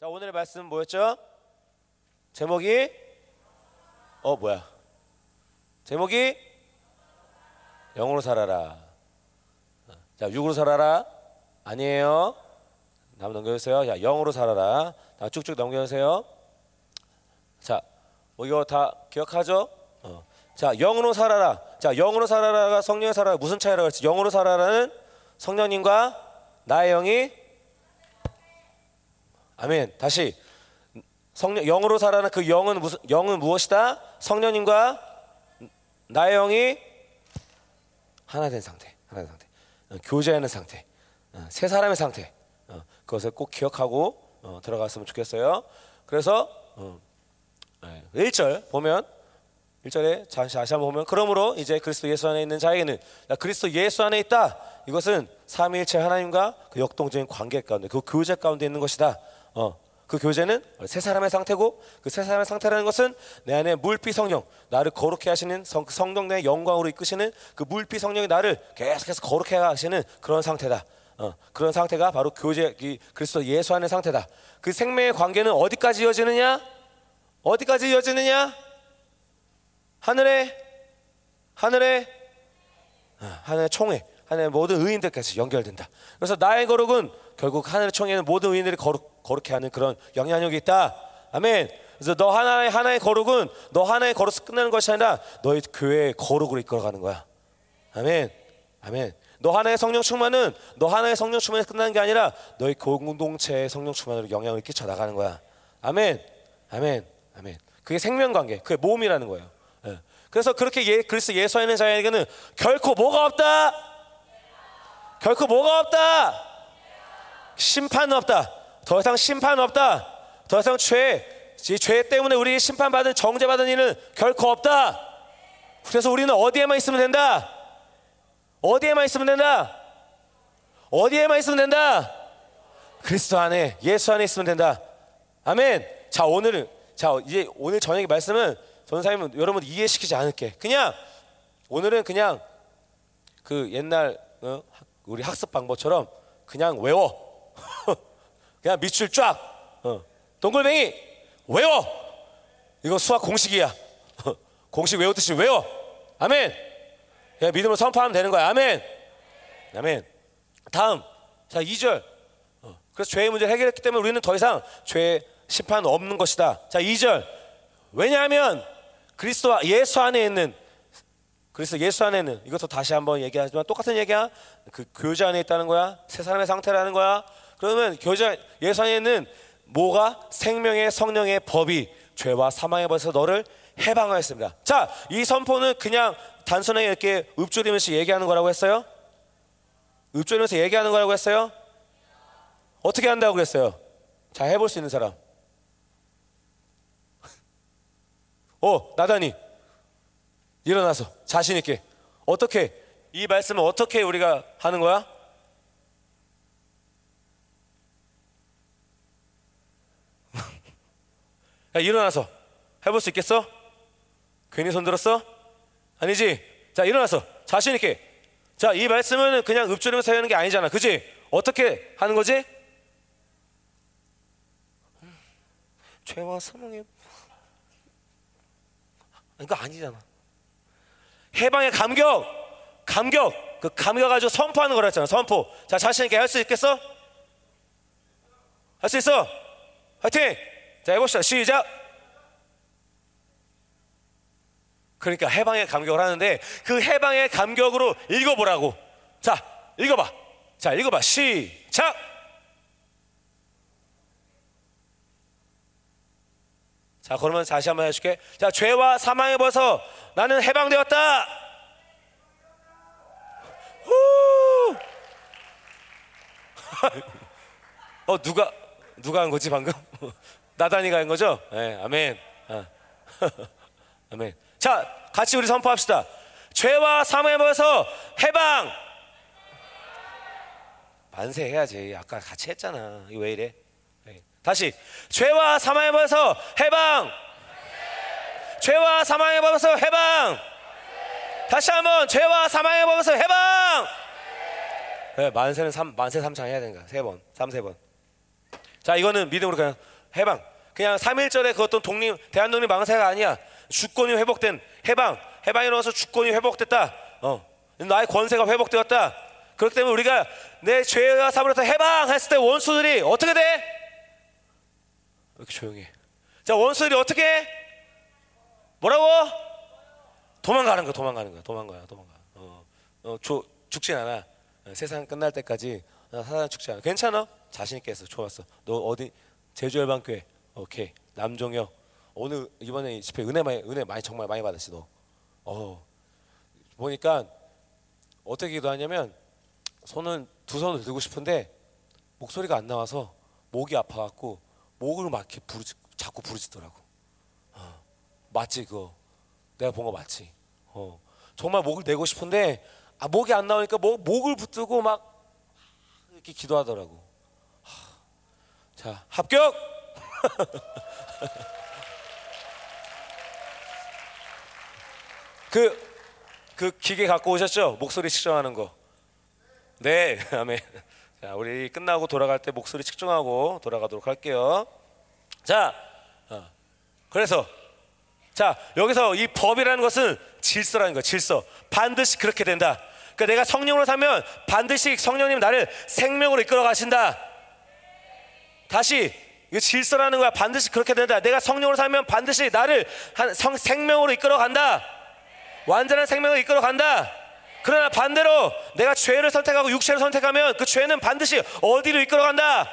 자 오늘의 말씀 뭐였죠? 제목이 어 뭐야? 제목이 영으로 살아라. 자 육으로 살아라 아니에요. 다음 넘겨주세요. 자 영으로 살아라. 다 쭉쭉 넘겨주세요. 자 뭐 이거 다 기억하죠? 어. 자 영으로 살아라. 자 영으로 살아라가 성령의 살아라 무슨 차이라고 했지? 영으로 살아라는 성령님과 나의 영이 아멘. 다시 성령 영으로 살아는 그 영은 무슨 영은 무엇이다? 성령님과 나의 영이 하나 된 상태. 하나 된 상태. 어, 교제하는 상태. 어, 세 사람의 상태. 어, 그것을 꼭 기억하고 어, 들어갔으면 좋겠어요. 그래서 어, 네, 1절 보면 1절에 다시 한번 보면 그러므로 이제 그리스도 예수 안에 있는 자에게는 나 그리스도 예수 안에 있다. 이것은 삼위일체 하나님과 그 역동적인 관계 가운데 그 교제 가운데 있는 것이다. 어. 그 교제는 세 사람의 상태고 그 세 사람의 상태라는 것은 내 안에 물피 성령 나를 거룩해 하시는 성, 성령의 영광으로 이끄시는 그 물피 성령이 나를 계속해서 거룩해 하시는 그런 상태다. 어, 그런 상태가 바로 교제 이 그리스도 예수 안의 상태다. 그 생명의 관계는 어디까지 이어지느냐? 어디까지 이어지느냐? 하늘에 하늘에 아, 하늘의 총회 하늘의 모든 의인들까지 연결된다. 그래서 나의 거룩은 결국 하늘의 총회는 모든 의인들이 거룩 거룩해 하는 그런 영향력이 있다. 아멘. 그래서 너 하나의 하나의 거룩은 너 하나의 거룩에서 끝나는 것이 아니라 너희 교회의 거룩으로 이끌어가는 거야. 아멘. 아멘. 너 하나의 성령 충만은 너 하나의 성령 충만에서 끝나는 게 아니라 너희 공동체의 성령 충만으로 영향을 끼쳐 나가는 거야. 아멘. 아멘. 아멘. 그게 생명 관계, 그게 몸이라는 거예요. 예. 그래서 그렇게 예, 그리스도 예수 안에 있는 자에게는 결코 뭐가 없다. 결코 뭐가 없다. 심판 없다. 더 이상 심판 없다. 더 이상 죄, 이 죄 때문에 우리 심판받은 정죄받은 일은 결코 없다. 그래서 우리는 어디에만 있으면 된다. 어디에만 있으면 된다. 어디에만 있으면 된다. 그리스도 안에 예수 안에 있으면 된다. 아멘. 자 오늘은 자 이제 오늘 저녁의 말씀은 전사님은 여러분 이해시키지 않을게. 그냥 오늘은 그냥 그 옛날 어? 우리 학습 방법처럼 그냥 외워. 그냥 밑줄 쫙. 어. 동글뱅이 외워. 이거 수학 공식이야. 공식 외우듯이 외워. 아멘. 그냥 믿음을 선포하면 되는 거야. 아멘. 아멘. 다음. 자, 2절. 어. 그래서 죄의 문제를 해결했기 때문에 우리는 더 이상 죄 심판 없는 것이다. 자, 2절. 왜냐하면 그리스도와 예수 안에 있는 그래서 예수 안에는 이것도 다시 한번 얘기하지만 똑같은 얘기야. 그 교제 안에 있다는 거야. 세 사람의 상태라는 거야. 그러면 교제 예수 안에는 뭐가 생명의 성령의 법이 죄와 사망의 법에서 너를 해방하였습니다. 자, 이 선포는 그냥 단순하게 이렇게 읊조리면서 얘기하는 거라고 했어요? 읊조리면서 얘기하는 거라고 했어요? 어떻게 한다고 그랬어요? 자, 해볼 수 있는 사람. 어, 나단이 일어나서 자신 있게 어떻게 이 말씀을 어떻게 우리가 하는 거야? 야, 일어나서 해볼 수 있겠어? 괜히 손 들었어? 아니지? 자, 일어나서 자신 있게. 자, 이 말씀은 그냥 읊조리면서 하는 게 아니잖아. 그지? 어떻게 하는 거지? 죄와 사망의 이거 아니잖아. 해방의 감격, 감격, 그 감격 가지고 선포하는 거라 했잖아. 선포. 자, 자신 있게 할 수 있겠어? 할 수 있어? 화이팅! 자, 해봅시다. 시작. 그러니까 해방의 감격을 하는데 그 해방의 감격으로 읽어보라고. 자, 읽어봐. 자, 읽어봐. 시작. 자, 그러면 다시 한번 해줄게. 자, 죄와 사망에 벗어 나는 해방되었다. 후! 어, 누가 누가 한 거지 방금? 나단이가 한 거죠? 네, 아멘. 아. 아멘. 자, 같이 우리 선포합시다. 죄와 사망에 벗어 해방. 만세 해야지. 아까 같이 했잖아. 왜 이래? 다시 죄와 사망에 벗어 해방 죄와 사망에 벗어 해방 다시 한번 죄와 사망에 벗어 해방 네, 만세는 삼, 만세 삼창 해야 되니까 세 번 삼세 번 자 이거는 믿음으로 그냥 해방. 그냥 3일절에 그 어떤 독립 대한독립 망사가 아니야. 주권이 회복된 해방. 해방이 일어나서 주권이 회복됐다. 어. 나의 권세가 회복되었다. 그렇기 때문에 우리가 내 죄와 사물에서 해방했을 때 원수들이 어떻게 돼? 왜 이렇게 조용히 해? 자 원수들이 어떻게? 해? 뭐라고? 도망가는 거야 도망가는 거야 도망가야 도망가. 어, 어, 조, 죽진 않아. 어, 세상 끝날 때까지 어, 사람 죽지 않아. 괜찮아? 자신 있게 했어. 좋았어. 너 어디? 제주 열방교회. 오케이. 남종혁. 오늘 이번에 집회 은혜 많이 은혜 많이 정말 많이 받았지 너. 어, 보니까 어떻게 기도하냐면 손은 두 손을 들고 싶은데 목소리가 안 나와서 목이 아파갖고 목을 막 이렇게 부르지, 자꾸 부르짖더라고. 어, 맞지 그거. 내가 본 거 맞지. 어, 정말 목을 내고 싶은데 아, 목이 안 나오니까 목, 목을 붙들고 막 이렇게 기도하더라고. 하, 자 합격. 그, 그 기계 갖고 오셨죠? 목소리 측정하는 거. 네, 아멘. 자, 우리 끝나고 돌아갈 때 목소리 측정하고 돌아가도록 할게요. 자, 어, 그래서 자 여기서 이 법이라는 것은 질서라는 거, 질서. 반드시 그렇게 된다. 그러니까 내가 성령으로 살면 반드시 성령님 나를 생명으로 이끌어 가신다. 다시 이 질서라는 거야. 반드시 그렇게 된다. 내가 성령으로 살면 반드시 나를 한 성, 생명으로 이끌어 간다. 완전한 생명을 이끌어 간다. 그러나 반대로 내가 죄를 선택하고 육체를 선택하면 그 죄는 반드시 어디로 이끌어 간다.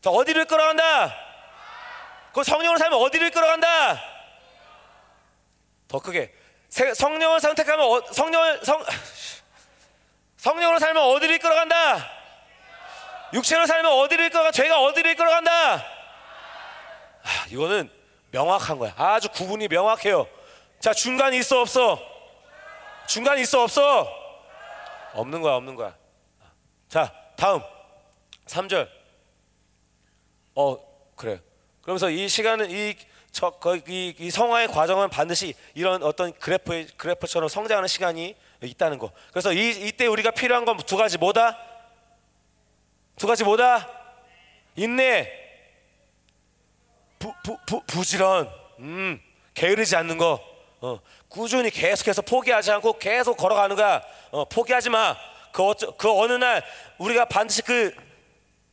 자, 어디로 이끌어 간다. 그 성령을 살면 어디로 이끌어 간다. 더 크게 세- 성령을 선택하면 어, 성령을 성 성령으로 살면 어디로 이끌어 간다. 육체로 살면 어디로 이끌어 가? 죄가 어디로 이끌어 간다. 아, 이거는 명확한 거야. 아주 구분이 명확해요. 자, 중간이 있어 없어? 중간이 있어 없어? 없는 거야, 없는 거야. 자, 다음 3절. 어, 그래. 그러면서 이 시간은 이 저, 거- 이, 이 성화의 과정은 반드시 이런 어떤 그래프 그래프처럼 성장하는 시간이 있다는 거. 그래서 이 이때 우리가 필요한 건 두 가지 뭐다? 두 가지 뭐다? 인내, 부, 부, 부, 부지런, 음, 게으르지 않는 거, 어, 꾸준히 계속해서 포기하지 않고 계속 걸어가는 거야. 어, 포기하지 마. 그, 어쩌, 그 어느 날 우리가 반드시 그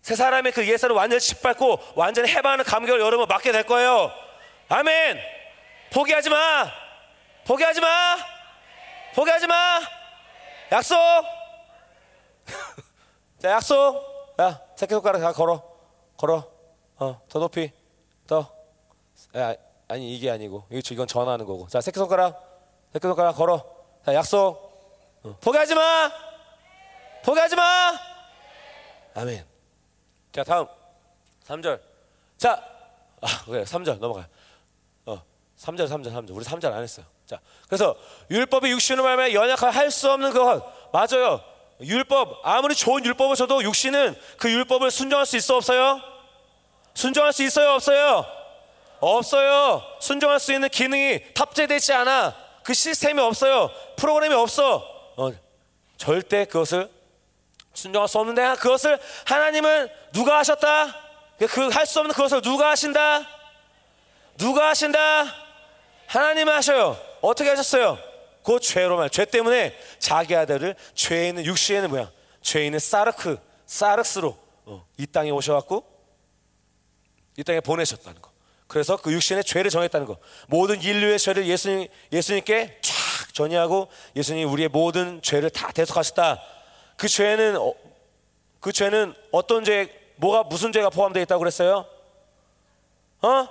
세 사람의 그 예사를 완전히 짓밟고 완전히 해방하는 감격을 여러분 맞게 될 거예요. 아멘. 포기하지 마. 포기하지 마. 포기하지 마. 약속. 자, 약속. 야, 새끼손가락 다 걸어. 걸어. 어, 더 높이. 더. 야, 아니 이게 아니고 이건 전화하는 거고. 자, 새끼 손가락. 새끼 손가락 걸어. 자, 약속. 어, 포기하지 마. 포기하지 마. 아멘. 자, 다음 3절. 자, 아, 그래. 3절 넘어가요. 어, 3절, 3절, 3절. 우리 3절 안 했어요. 자, 그래서 율법이 육신을 말하면 연약할 할수 없는 것 맞아요. 율법 아무리 좋은 율법을 줘도 육신은 그 율법을 순종할 수 있어 없어요? 순종할 수 있어요 없어요? 없어요. 순종할 수 있는 기능이 탑재되지 않아. 그 시스템이 없어요. 프로그램이 없어. 어, 절대 그것을 순종할 수 없는데 그것을 하나님은 누가 하셨다? 그 할 수 없는 그것을 누가 하신다? 누가 하신다? 하나님 하셔요. 어떻게 하셨어요? 그 죄로만 죄 때문에 자기 아들을 있는 육신에는 뭐야? 있는 사르크 사르스로 어, 이 땅에 오셔갖고 이 땅에 보내셨다는 거. 그래서 그 육신의 죄를 정했다는 거. 모든 인류의 죄를 예수님 예수님께 쫙 전이하고 예수님 우리의 모든 죄를 다 대속하셨다. 그 죄는 어, 그 죄는 어떤 죄 뭐가 무슨 죄가 포함되어 있다고 그랬어요? 어?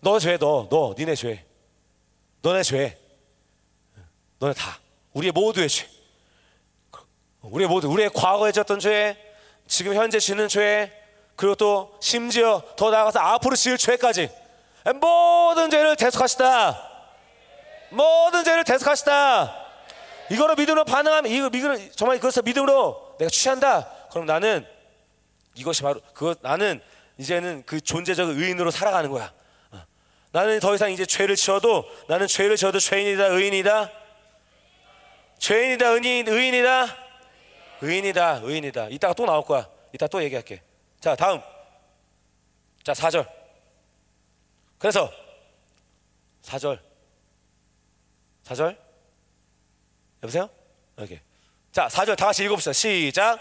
너 죄, 너, 너, 니네 죄, 너네 죄, 너네 다 우리의 모두의 죄, 우리의 모두 우리의 과거에 졌던 죄, 지금 현재 지는 죄, 그리고 또 심지어 더 나아가서 앞으로 지을 죄까지 모든 죄를 대속하시다. 모든 죄를 대속하시다. 이거로 믿음으로 반응하면 이거 믿음 정말 그것을 믿음으로 내가 취한다. 그럼 나는 이것이 바로 그거 나는 이제는 그 존재적 의인으로 살아가는 거야. 어. 나는 더 이상 이제 죄를 지어도 나는 죄를 지어도 죄인이다 의인이다. 죄인이다 의인 의인이다. 의인이다 의인이다. 이따가 또 나올 거야. 이따 또 얘기할게. 자, 다음. 자, 4절. 그래서 4절. 4절. 여보세요? 여기. 자, 4절 다 같이 읽어봅시다. 시작.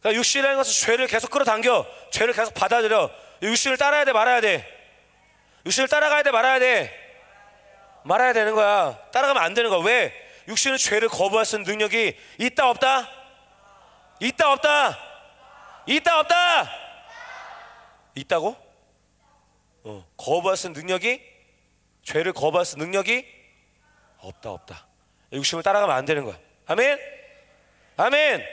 그러니까 육신이라는 것은 죄를 계속 끌어당겨. 죄를 계속 받아들여. 육신을 따라야 돼, 말아야 돼. 육신을 따라가야 돼, 말아야 돼. 말아야 되는 거야. 따라가면 안 되는 거야. 왜? 육신은 죄를 거부할 수 있는 능력이 있다, 없다? 있다, 없다? 있다, 없다? 있다고? 어, 거부할 수 있는 능력이? 죄를 거부할 수 있는 능력이? 없다, 없다. 육신을 따라가면 안 되는 거야. 아멘? 아멘!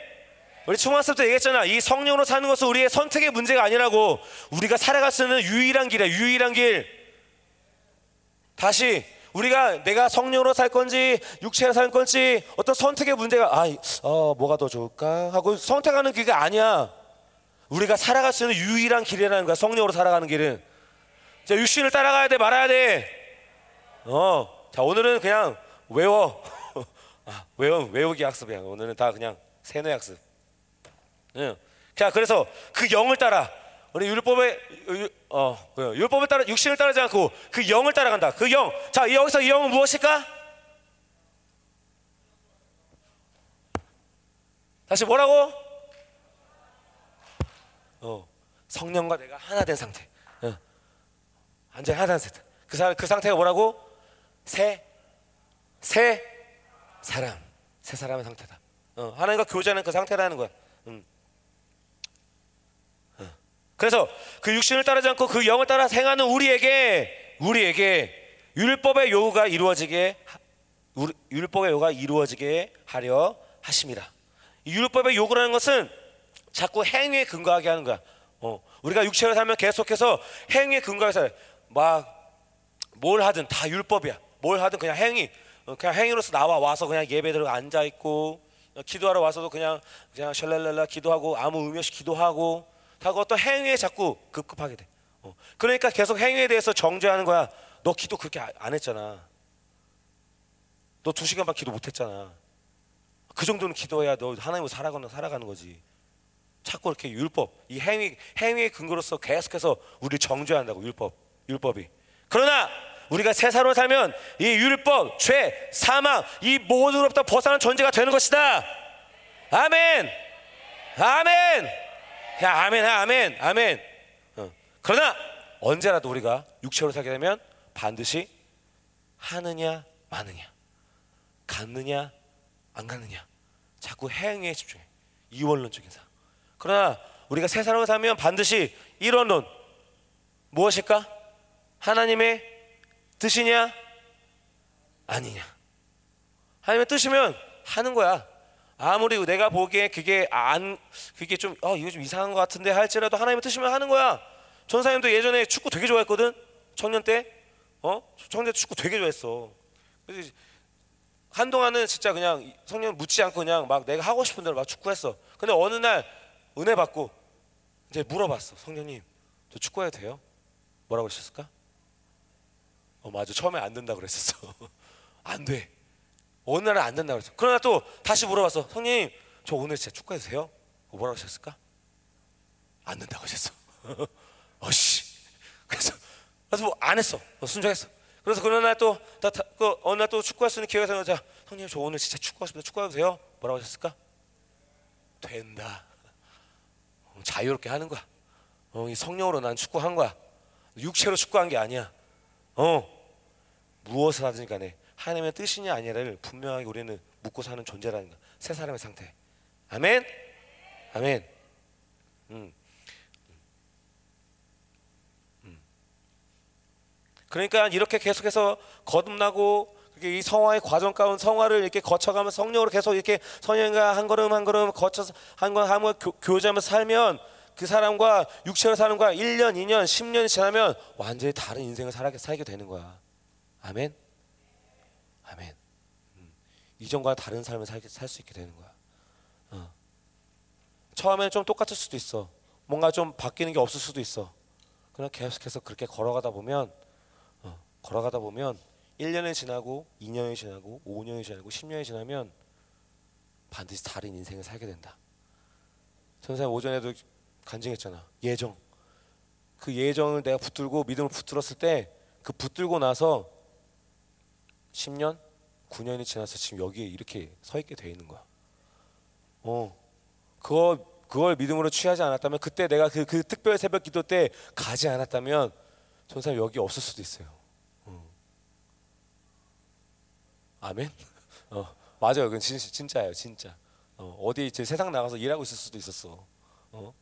우리 초등학생 때 얘기했잖아. 이 성령으로 사는 것은 우리의 선택의 문제가 아니라고. 우리가 살아갈 수 있는 유일한 길이야. 유일한 길. 다시 우리가 내가 성령으로 살 건지 육체로 살 건지 어떤 선택의 문제가 아, 어, 뭐가 더 좋을까 하고 선택하는 그게 아니야. 우리가 살아갈 수 있는 유일한 길이라는 거야. 성령으로 살아가는 길은. 자, 육신을 따라가야 돼, 말아야 돼. 어, 자 오늘은 그냥 외워. 아, 외워 외우기 학습이야. 오늘은 다 그냥 세뇌 학습. 예. 자, 그래서 그 영을 따라 우리 율법의 유- 어, 그 율법을 따라 육신을 따르지 않고 그 영을 따라간다. 그 영. 자, 이 여기서 이 영은 무엇일까? 다시 뭐라고? 어, 성령과 내가 하나 된 상태. 어. 완전히 하나 된 상태. 그, 사, 그 상태가 뭐라고? 새, 새 사람. 새 사람의 상태다. 어, 하나님과 교제하는 그 상태라는 거야. 음. 어. 그래서 그 육신을 따르지 않고 그 영을 따라 행하는 우리에게 우리에게 율법의 요구가 이루어지게 율법의 요구가 이루어지게 하려 하심이라. 이 율법의 요구라는 것은 자꾸 행위에 근거하게 하는 거야. 어, 우리가 육체로 살면 계속해서 행위에 근거해서 막 뭘 하든 다 율법이야. 뭘 하든 그냥 행위, 어, 그냥 행위로서 나와 와서 그냥 예배 들어 앉아 있고 어, 기도하러 와서도 그냥 그냥 샬랄랄라 기도하고 아무 의미 없이 기도하고 다 어떤 행위에 자꾸 급급하게 돼. 어, 그러니까 계속 행위에 대해서 정죄하는 거야. 너 기도 그렇게 아- 안 했잖아. 너 두 시간만 기도 못 했잖아. 그 정도는 기도해야 너 하나님을 살아가는 살아가는 거지. 자꾸 이렇게 율법, 이 행위 행위의 근거로서 계속해서 우리를 정죄한다고 율법, 율법이. 그러나 우리가 새 사람을 살면 이 율법, 죄, 사망 이 모두로부터 벗어난 존재가 되는 것이다. 아멘. 아멘. 야, 아멘, 아멘, 아멘. 어. 그러나 언제라도 우리가 육체로 살게 되면 반드시 하느냐 마느냐, 갔느냐 안 갔느냐, 자꾸 행위에 집중해. 이원론적인 사. 그러나 우리가 새 사람을 살면 반드시 이원론 무엇일까? 하나님의 뜻이냐 아니냐. 하나님의 뜻이면 하는 거야. 아무리 내가 보기에 그게 안 그게 좀 어 이거 좀 이상한 것 같은데 할지라도 하나님의 뜻이면 하는 거야. 전사님도 예전에 축구 되게 좋아했거든. 청년 때. 어? 청년 때 축구 되게 좋아했어. 그래서 한동안은 진짜 그냥 성령 묻지 않고 그냥 막 내가 하고 싶은 대로 막 축구했어. 근데 어느 날 은혜 받고 이제 물어봤어. 성령님, 저 축구해도 돼요? 뭐라고 하셨을까? 어 맞아. 처음에 안 된다 그랬었어. 안 돼. 어느 날은 안 된다 그랬어. 그러나 또 다시 물어봤어. 성령님, 저 오늘 진짜 축구해도 돼요? 어, 뭐라고 하셨을까? 안 된다고 하셨어. 어씨. 그래서 그래서 뭐 안 했어. 어, 순종했어. 그래서 그런 날또 그 어느 날 또 축구할 수 있는 기회가 생겨서 자, 형님 저 오늘 진짜 축구하고 싶은데 축구해도 돼요? 뭐라고 하셨을까? 된다. 어, 자유롭게 하는 거야. 어, 이 성령으로 난 축구한 거야. 육체로 축구한 게 아니야. 어, 무엇을 하든지 간에 하나님의 뜻이냐 아니냐를 분명하게 우리는 묻고 사는 존재라는 거야. 새 사람의 상태. 아멘. 아멘. 음. 그러니까 이렇게 계속해서 거듭나고 이 성화의 과정 가운 성화를 이렇게 거쳐가면서 성령으로 계속 이렇게 성령과 한 걸음 한 걸음 거쳐서 한걸 한걸 교제하면서 살면 그 사람과 육체로 거야 1년, 2년, 10년이 지나면 완전히 다른 인생을 살게, 살게 되는 거야. 아멘. 아멘. 음. 이전과 다른 삶을 살 수 있게 되는 거야. 어. 처음에는 좀 똑같을 수도 있어. 뭔가 좀 바뀌는 게 없을 수도 있어. 그냥 계속해서 그렇게 걸어가다 보면 어, 걸어가다 보면 1년이 지나고 2년이 지나고 5년이 지나고 10년이 지나면 반드시 다른 인생을 살게 된다. 선생님 오전에도 간증했잖아. 예정. 그 예정을 내가 붙들고 믿음을 붙들었을 때 그 붙들고 나서 10년, 9년이 지나서 지금 여기에 이렇게 서 있게 돼 있는 거야. 어, 그거 그걸 믿음으로 취하지 않았다면 그때 내가 그, 그 특별 새벽 기도 때 가지 않았다면 전사 여기 없을 수도 있어요. 어. 아멘. 어, 맞아요. 그건 진, 진짜예요, 진짜. 어, 어디 이제 세상 나가서 일하고 있을 수도 있었어. 어?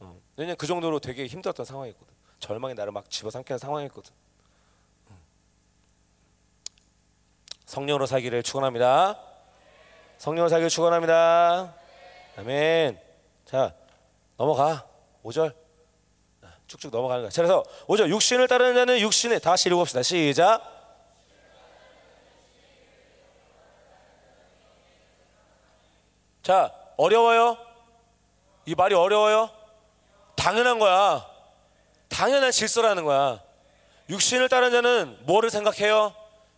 어. 왜냐면 그 정도로 되게 힘들었던 상황이었거든. 절망이 나를 막 집어삼키는 상황이었거든. 성령으로 살기를 축원합니다. 성령으로 살기를 축원합니다. 아멘. 자 넘어가 5절 쭉쭉 넘어가는 거야. 자, 그래서 5절 육신을 따르는 자는 육신에 다시 읽어봅시다. 시작. 자 어려워요? 이 말이 어려워요? 당연한 거야. 당연한 질서라는 거야. 육신을 따르는 자는 뭐를 생각해요?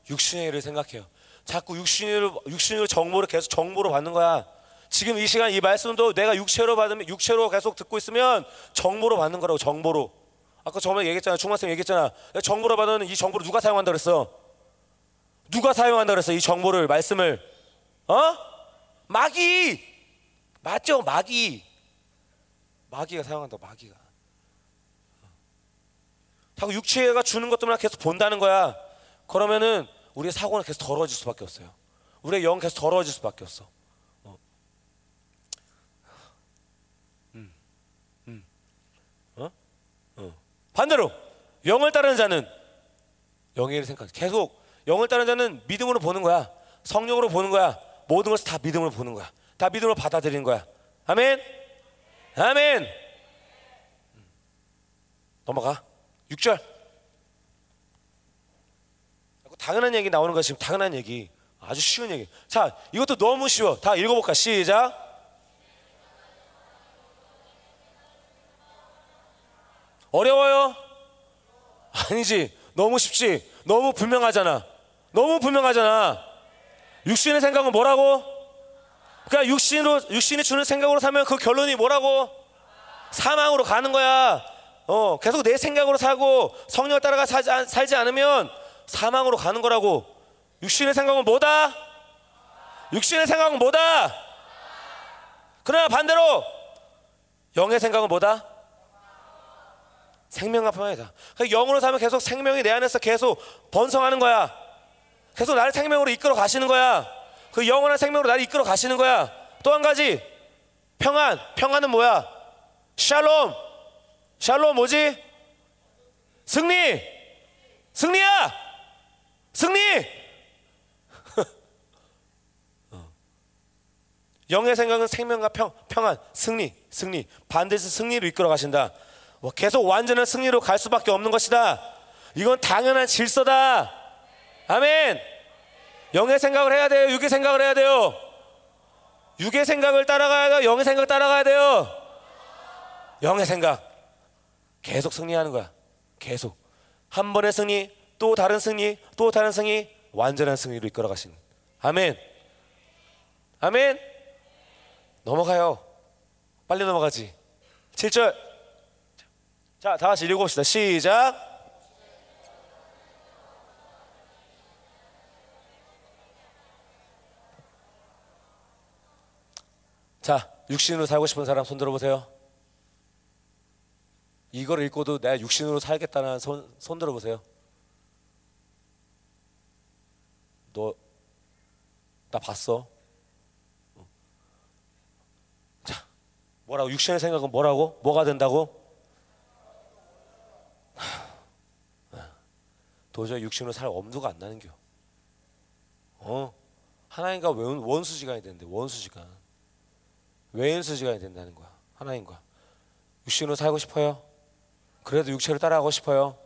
육신의 일을 생각해요. 자꾸 육신을 육신으로 정보를 계속 정보로 받는 거야. 지금 이 시간 이 말씀도 내가 육체로 받으면 육체로 계속 듣고 있으면 정보로 받는 거라고 정보로. 아까 저번에 얘기했잖아. 중학생 얘기했잖아. 정보로 받는 이 정보를 누가 사용한다 그랬어? 누가 사용한다 그랬어? 이 정보를 말씀을 어? 마귀 맞죠? 마귀 마귀가 사용한다. 마귀가. 자꾸 육체가 주는 것들만 계속 본다는 거야. 그러면은 우리의 사고는 계속 더러워질 수밖에 없어요. 우리의 영 계속 더러워질 수밖에 없어. 어. 음, 음, 어? 어. 반대로 영을 따르는 자는 일을 생각. 계속 영을 따르는 자는 믿음으로 보는 거야. 성령으로 보는 거야. 모든 것을 다 믿음으로 보는 거야. 다 믿음으로 받아들이는 거야. 아멘. 아멘. 음. 넘어가. 6절. 당연한 얘기 나오는 거 지금 당연한 얘기. 아주 쉬운 얘기. 자, 이것도 너무 쉬워. 다 읽어볼까? 시작. 어려워요? 아니지. 너무 쉽지. 너무 분명하잖아. 너무 분명하잖아. 육신의 생각은 뭐라고? 그러니까 육신으로 육신이 주는 생각으로 살면 그 결론이 뭐라고? 사망으로 가는 거야. 어, 계속 내 생각으로 살고 성령을 따라가 살지 않으면 사망으로 가는 거라고. 육신의 생각은 뭐다? 육신의 생각은 뭐다? 그러나 반대로 영의 생각은 뭐다? 생명과 평안이다. 그러니까 영으로 살면 계속 생명이 내 안에서 계속 번성하는 거야. 계속 나를 생명으로 이끌어 가시는 거야. 그 영원한 생명으로 나를 이끌어 가시는 거야. 또 한 가지 평안. 평안은 뭐야? 샬롬. 샬롬 뭐지? 승리. 승리야. 승리. 영의 생각은 생명과 평, 평안, 승리, 승리. 반드시 승리로 이끌어 가신다. 뭐 계속 완전한 승리로 갈 수밖에 없는 것이다. 이건 당연한 질서다. 아멘. 영의 생각을 해야 돼요. 육의 생각을 해야 돼요. 육의 생각을 따라가야 돼요. 영의 생각 따라가야 돼요. 영의 생각. 계속 승리하는 거야. 계속. 한 번의 승리, 또 다른 승리, 또 다른 승리, 완전한 승리로 이끌어 가신. 아멘. 아멘. 넘어가요. 빨리 넘어가지. 7절. 자, 다 같이 읽어봅시다. 시작. 자, 육신으로 살고 싶은 사람 손 들어보세요. 이걸 읽고도 내가 육신으로 살겠다는 손, 손 들어보세요. 너, 나 봤어. 자, 뭐라고? 육신의 생각은 뭐라고? 뭐가 된다고? 도저히 육신으로 살 엄두가 안 나는겨. 어? 하나님과 원수 지간이 되는데 원수 지간. 외인수 지간이 된다는 거야. 하나님과. 육신으로 살고 싶어요? 그래도 육체를 따라가고 싶어요?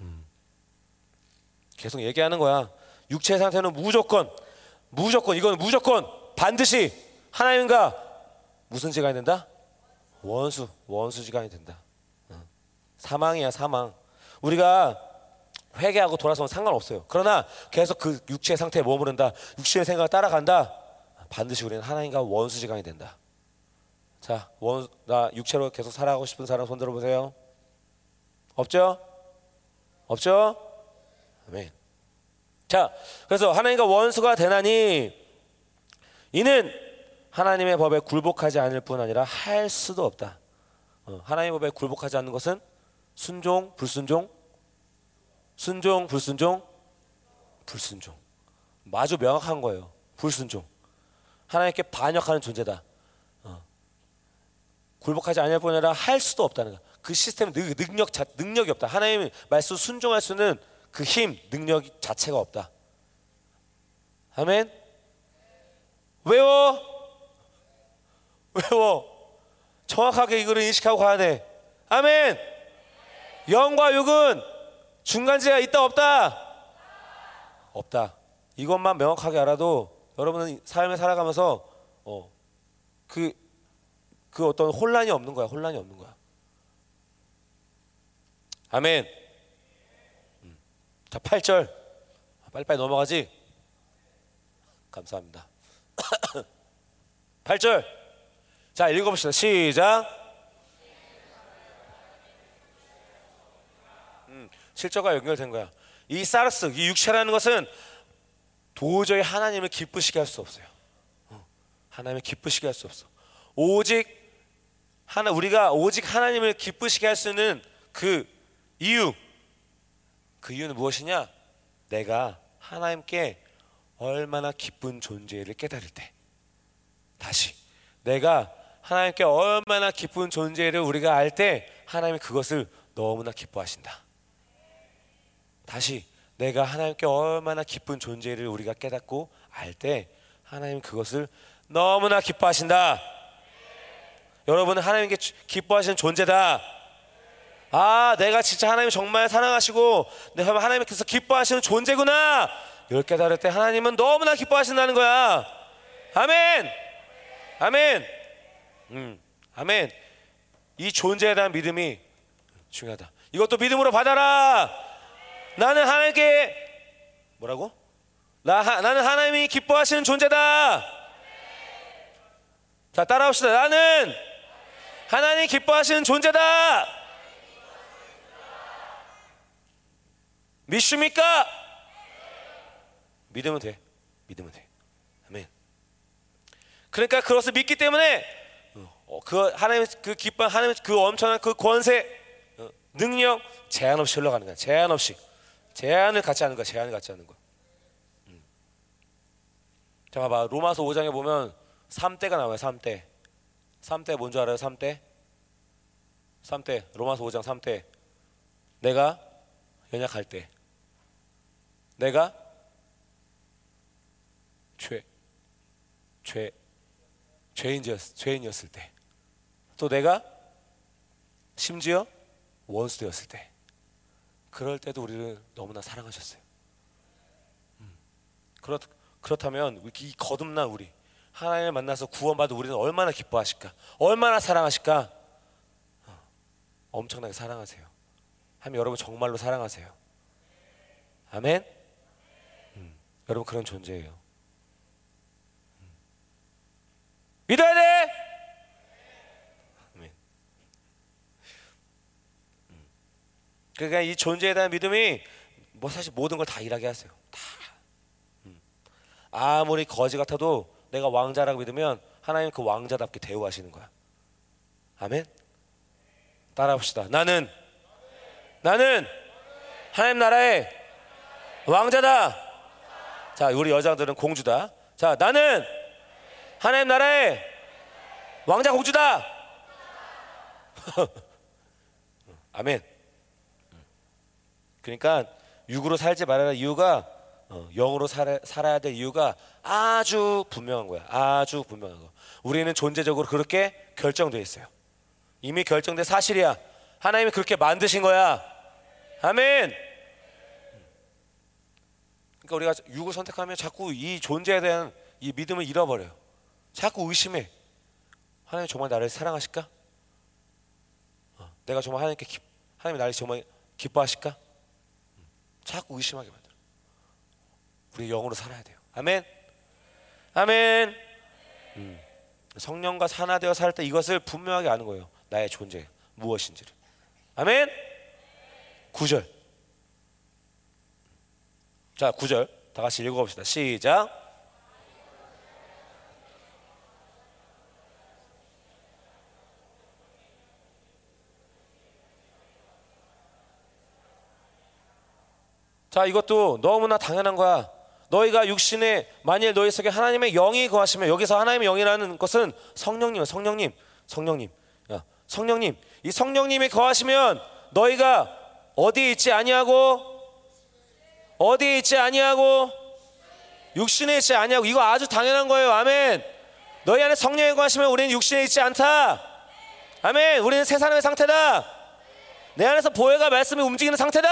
음. 계속 얘기하는 거야. 육체 상태는 무조건, 무조건, 이건 무조건 반드시 하나님과 무슨 지간이 된다? 원수, 원수 지간이 된다. 사망이야, 사망. 우리가 회개하고 돌아서면 상관없어요. 그러나 계속 그 육체의 상태에 머무른다. 육체의 생각을 따라간다. 반드시 우리는 하나님과 원수 지간이 된다. 자, 원, 나 육체로 계속 살아가고 싶은 사람 손 들어보세요. 없죠? 없죠? 아멘. 자, 그래서 하나님과 원수가 되나니 이는 하나님의 법에 굴복하지 않을 뿐 아니라 할 수도 없다. 어, 하나님의 법에 굴복하지 않는 것은 순종, 불순종, 순종, 불순종, 불순종. 아주 명확한 거예요. 불순종. 하나님께 반역하는 존재다. 어. 굴복하지 않을 뿐 아니라 할 수도 없다는 거. 그 시스템 능력 자, 능력이 없다. 하나님 말씀 순종할 수는 그 힘, 능력 자체가 없다. 아멘. 외워. 외워. 정확하게 이거를 인식하고 가야 돼. 아멘. 영과 육은 중간지가 있다 없다? 없다. 이것만 명확하게 알아도 여러분은 삶을 살아가면서 어, 그, 그 어떤 혼란이 없는 거야. 혼란이 없는 거야. 아멘. 음. 자, 8절. 빨리빨리 넘어가지. 감사합니다. 8절. 자, 읽어봅시다. 시작. 음, 실제가 연결된 거야. 이 사르스, 이 육체라는 것은 도저히 하나님을 기쁘시게 할 수 없어요. 어, 하나님을 기쁘시게 할 수 없어. 오직 하나 우리가 오직 하나님을 기쁘시게 할 수 있는 그 이유 그 이유는 무엇이냐? 내가 하나님께 얼마나 기쁜 존재를 깨달을 때 다시 내가 하나님께 얼마나 기쁜 존재를 우리가 알 때 하나님이 그것을 너무나 기뻐하신다. 다시 내가 하나님께 얼마나 기쁜 존재를 우리가 깨닫고 알 때 하나님 그것을 너무나 기뻐하신다. 여러분은 하나님께 기뻐하시는 존재다. 아, 내가 진짜 하나님 정말 사랑하시고 내가 하나님께서 기뻐하시는 존재구나. 이걸 깨달을 때 하나님은 너무나 기뻐하신다는 거야. 아멘. 아멘. 음, 아멘. 이 존재에 대한 믿음이 중요하다. 이것도 믿음으로 받아라. 나는 하나님께 뭐라고? 나 나는 하나님이 기뻐하시는 존재다. 자, 따라합시다. 나는 하나님 기뻐하시는 존재다. 믿습니까? 믿으면 돼. 믿으면 돼. 아멘. 그러니까 그것을 믿기 때문에 어, 그 하나님 그 기뻐 하나님 그 엄청난 그 권세 어, 능력 제한 없이 흘러가는 거야. 제한 없이 제한을 갖지 않는 거야. 제한을 갖지 않는 거야. 음. 자 봐봐 로마서 5장에 보면 3대가 나와요. 3대. 3대 뭔지 알아요? 3대. 3대 로마서 5장 3대. 내가 연약할 때. 내가 죄, 죄, 죄인이었, 죄인이었을 때, 또 내가 심지어 원수 되었을 때, 그럴 때도 우리를 너무나 사랑하셨어요. 음. 그렇, 그렇다면 이 거듭난 우리, 하나님을 만나서 구원받은 우리는 얼마나 기뻐하실까? 얼마나 사랑하실까? 어, 엄청나게 사랑하세요. 하면 여러분 정말로 사랑하세요. 아멘? 여러분 그런 존재예요. 믿어야 돼. 그러니까 이 존재에 대한 믿음이 뭐 사실 모든 걸 다 일하게 하세요. 다. 아무리 거지 같아도 내가 왕자라고 믿으면 하나님 그 왕자답게 대우하시는 거야. 아멘. 따라합시다. 나는 나는 하나님 나라의 왕자다. 자, 우리 여자들은 공주다. 자, 나는 하나님 나라의 왕자 공주다. 아멘. 그러니까 육으로 살지 말아야 이유가 어, 영으로 살아, 살아야 될 이유가 아주 분명한 거야. 아주 분명한 거. 우리는 존재적으로 그렇게 결정돼 있어요. 이미 결정된 사실이야. 하나님이 그렇게 만드신 거야. 아멘. 그러니까 우리가 육을 선택하면 자꾸 이 존재에 대한 이 믿음을 잃어버려요. 자꾸 의심해. 하나님 정말 나를 사랑하실까? 어, 내가 정말 하나님께 기, 하나님이 나를 정말 기뻐하실까? 음, 자꾸 의심하게 만들어. 우리 영으로 살아야 돼요. 아멘. 아멘. 음. 성령과 하나되어 살 때 이것을 분명하게 아는 거예요. 나의 존재 무엇인지를. 아멘. 9절. 자, 9절. 다 같이 읽어 봅시다. 시작. 자, 이것도 너무나 당연한 거야. 너희가 육신에 만일 너희 속에 하나님의 영이 거하시면 여기서 하나님의 영이라는 것은 성령님, 성령님, 성령님, 야, 성령님. 이 성령님이 거하시면 너희가 어디에 있지 아니하고 어디에 있지 아니하고 육신에 있지 아니하고 이거 아주 당연한 거예요. 아멘. 너희 안에 성령이 거하시면 우리는 육신에 있지 않다. 아멘. 우리는 새 사람의 상태다. 내 안에서 보혜가 말씀이 움직이는 상태다.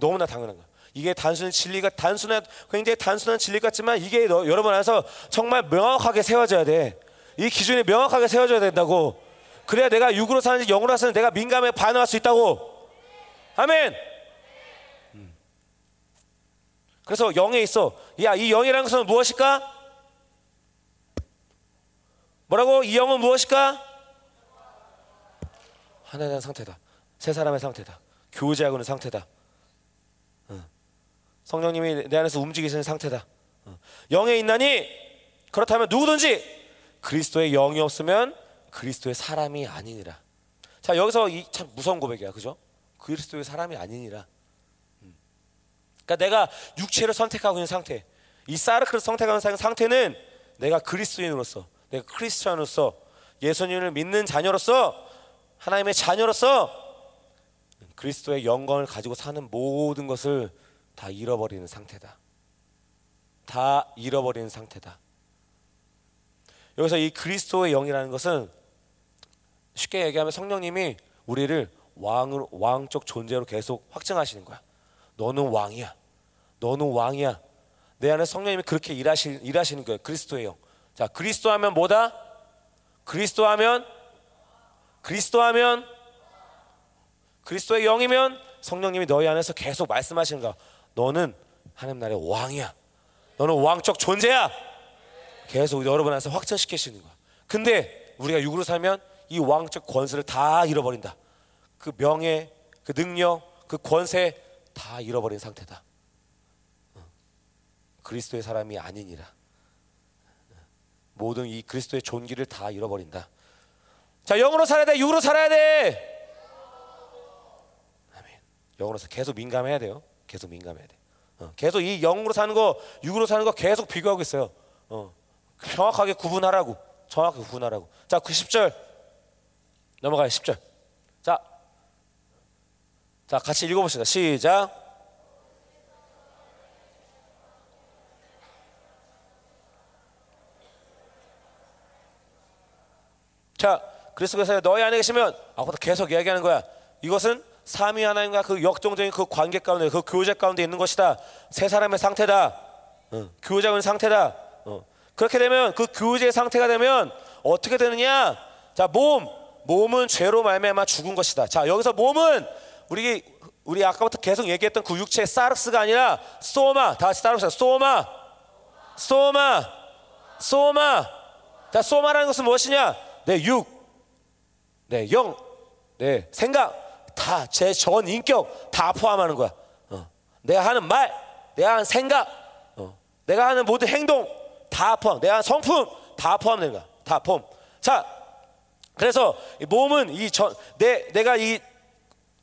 너무나 당연한 거야. 이게 단순히 진리가 단순한 굉장히 단순한 진리 같지만 이게 너, 여러분 안에서 정말 명확하게 세워져야 돼. 이 기준이 명확하게 세워져야 된다고. 그래야 내가 육으로 사는지 영으로 사는지 내가 민감해 반응할 수 있다고. 아멘. 음. 그래서 영에 있어. 야, 이 영이라는 것은 무엇일까? 뭐라고? 이 영은 무엇일까? 하나에 대한 상태다. 세 사람의 상태다. 교제하고 있는 상태다. 성령님이 내 안에서 움직이시는 상태다. 어. 영에 있나니 그렇다면 누구든지 그리스도의 영이 없으면 그리스도의 사람이 아니니라. 자 여기서 이참 무서운 고백이야, 그죠? 그리스도의 사람이 아니니라. 음. 그러니까 내가 육체를 선택하고 있는 상태, 이 사르크를 선택하는 상태는 내가 그리스도인으로서, 내가 크리스천으로서, 예수님을 믿는 자녀로서, 하나님의 자녀로서 그리스도의 영광을 가지고 사는 모든 것을 다 잃어버리는 상태다. 다 잃어버리는 상태다. 여기서 이 그리스도의 영이라는 것은 쉽게 얘기하면 성령님이 우리를 왕으로 왕적 존재로 계속 확증하시는 거야. 너는 왕이야. 너는 왕이야. 내 안에 성령님이 그렇게 일하시, 일하시는 거예요. 그리스도의 영. 자, 그리스도 하면 뭐다? 그리스도 하면 그리스도 하면 그리스도의 영이면 성령님이 너희 안에서 계속 말씀하시는 거야. 너는 하나님 나라의 왕이야. 너는 왕적 존재야. 계속 여러분 안에서 확정시키시는 거야. 근데 우리가 육으로 살면 이 왕적 권세를 다 잃어버린다. 그 명예, 그 능력, 그 권세 다 잃어버린 상태다. 그리스도의 사람이 아니니라. 모든 이 그리스도의 존귀를 다 잃어버린다. 자, 영으로 살아야 돼. 육으로 살아야 돼. 아멘. 영으로서 계속 민감해야 돼요. 계속 민감해야 돼. 어, 계속 이 영으로 사는 거, 육으로 사는 거 계속 비교하고 있어요. 어, 정확하게 구분하라고. 정확하게 구분하라고. 자, 그 10절 넘어가요. 10절. 자, 자 같이 읽어 봅시다. 시작. 자, 그리스도께서 너희 안에 계시면 아까부터 계속 이야기하는 거야. 이것은 삼위 하나님과 그 역동적인 그 관계 가운데 그 교제 가운데 있는 것이다. 세 사람의 상태다. 어, 교제하는 상태다. 어. 그렇게 되면 그 교제의 상태가 되면 어떻게 되느냐? 자, 몸. 몸은 죄로 말미암아 죽은 것이다. 자, 여기서 몸은 우리 우리 아까부터 계속 얘기했던 그 육체의 사르스가 아니라 소마. 다 같이 따라합시다. 소마. 소마. 소마. 자, 소마라는 것은 무엇이냐? 내 육, 내 영, 내 생각, 다 제 전 인격 다 포함하는 거야. 어. 내가 하는 말, 내가 하는 생각, 어. 내가 하는 모든 행동 다 포함. 내가 하는 성품 다 포함되는 거야. 다 포함. 자, 그래서 이 몸은 이 전 내 내가 이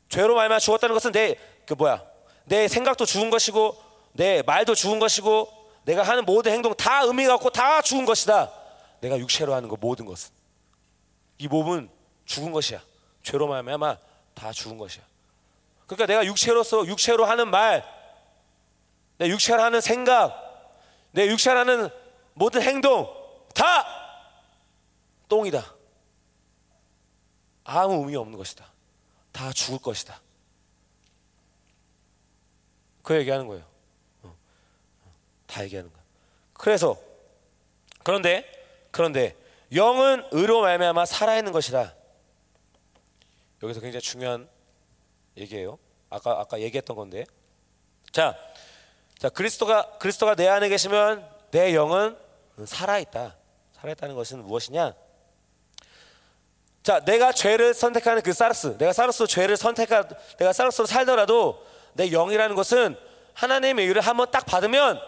죄로 말미암아 죽었다는 것은 내 그 뭐야? 내 생각도 죽은 것이고 내 말도 죽은 것이고 내가 하는 모든 행동 다 의미가 없고 다 죽은 것이다. 내가 육체로 하는 거 모든 것은 이 몸은 죽은 것이야. 죄로 말미암아 다 죽은 것이야. 그러니까 내가 육체로서 육체로 하는 말, 내 육체로 하는 생각, 내 육체로 하는 모든 행동 다 똥이다. 아무 의미 없는 것이다. 다 죽을 것이다. 그 얘기하는 거예요. 어. 다 얘기하는 거야. 그래서 그런데 그런데 영은 의로 말미암아 살아있는 것이다. 여기서 굉장히 중요한 얘기예요. 아까 아까 얘기했던 건데. 자, 자 그리스도가 그리스도가 내 안에 계시면 내 영은 살아 있다. 살아 있다는 것은 무엇이냐? 자, 내가 죄를 선택하는 그 사르스, 내가 사르스로 죄를 선택하, 내가 사르스로 살더라도 내 영이라는 것은 하나님의 의를 한번 딱 받으면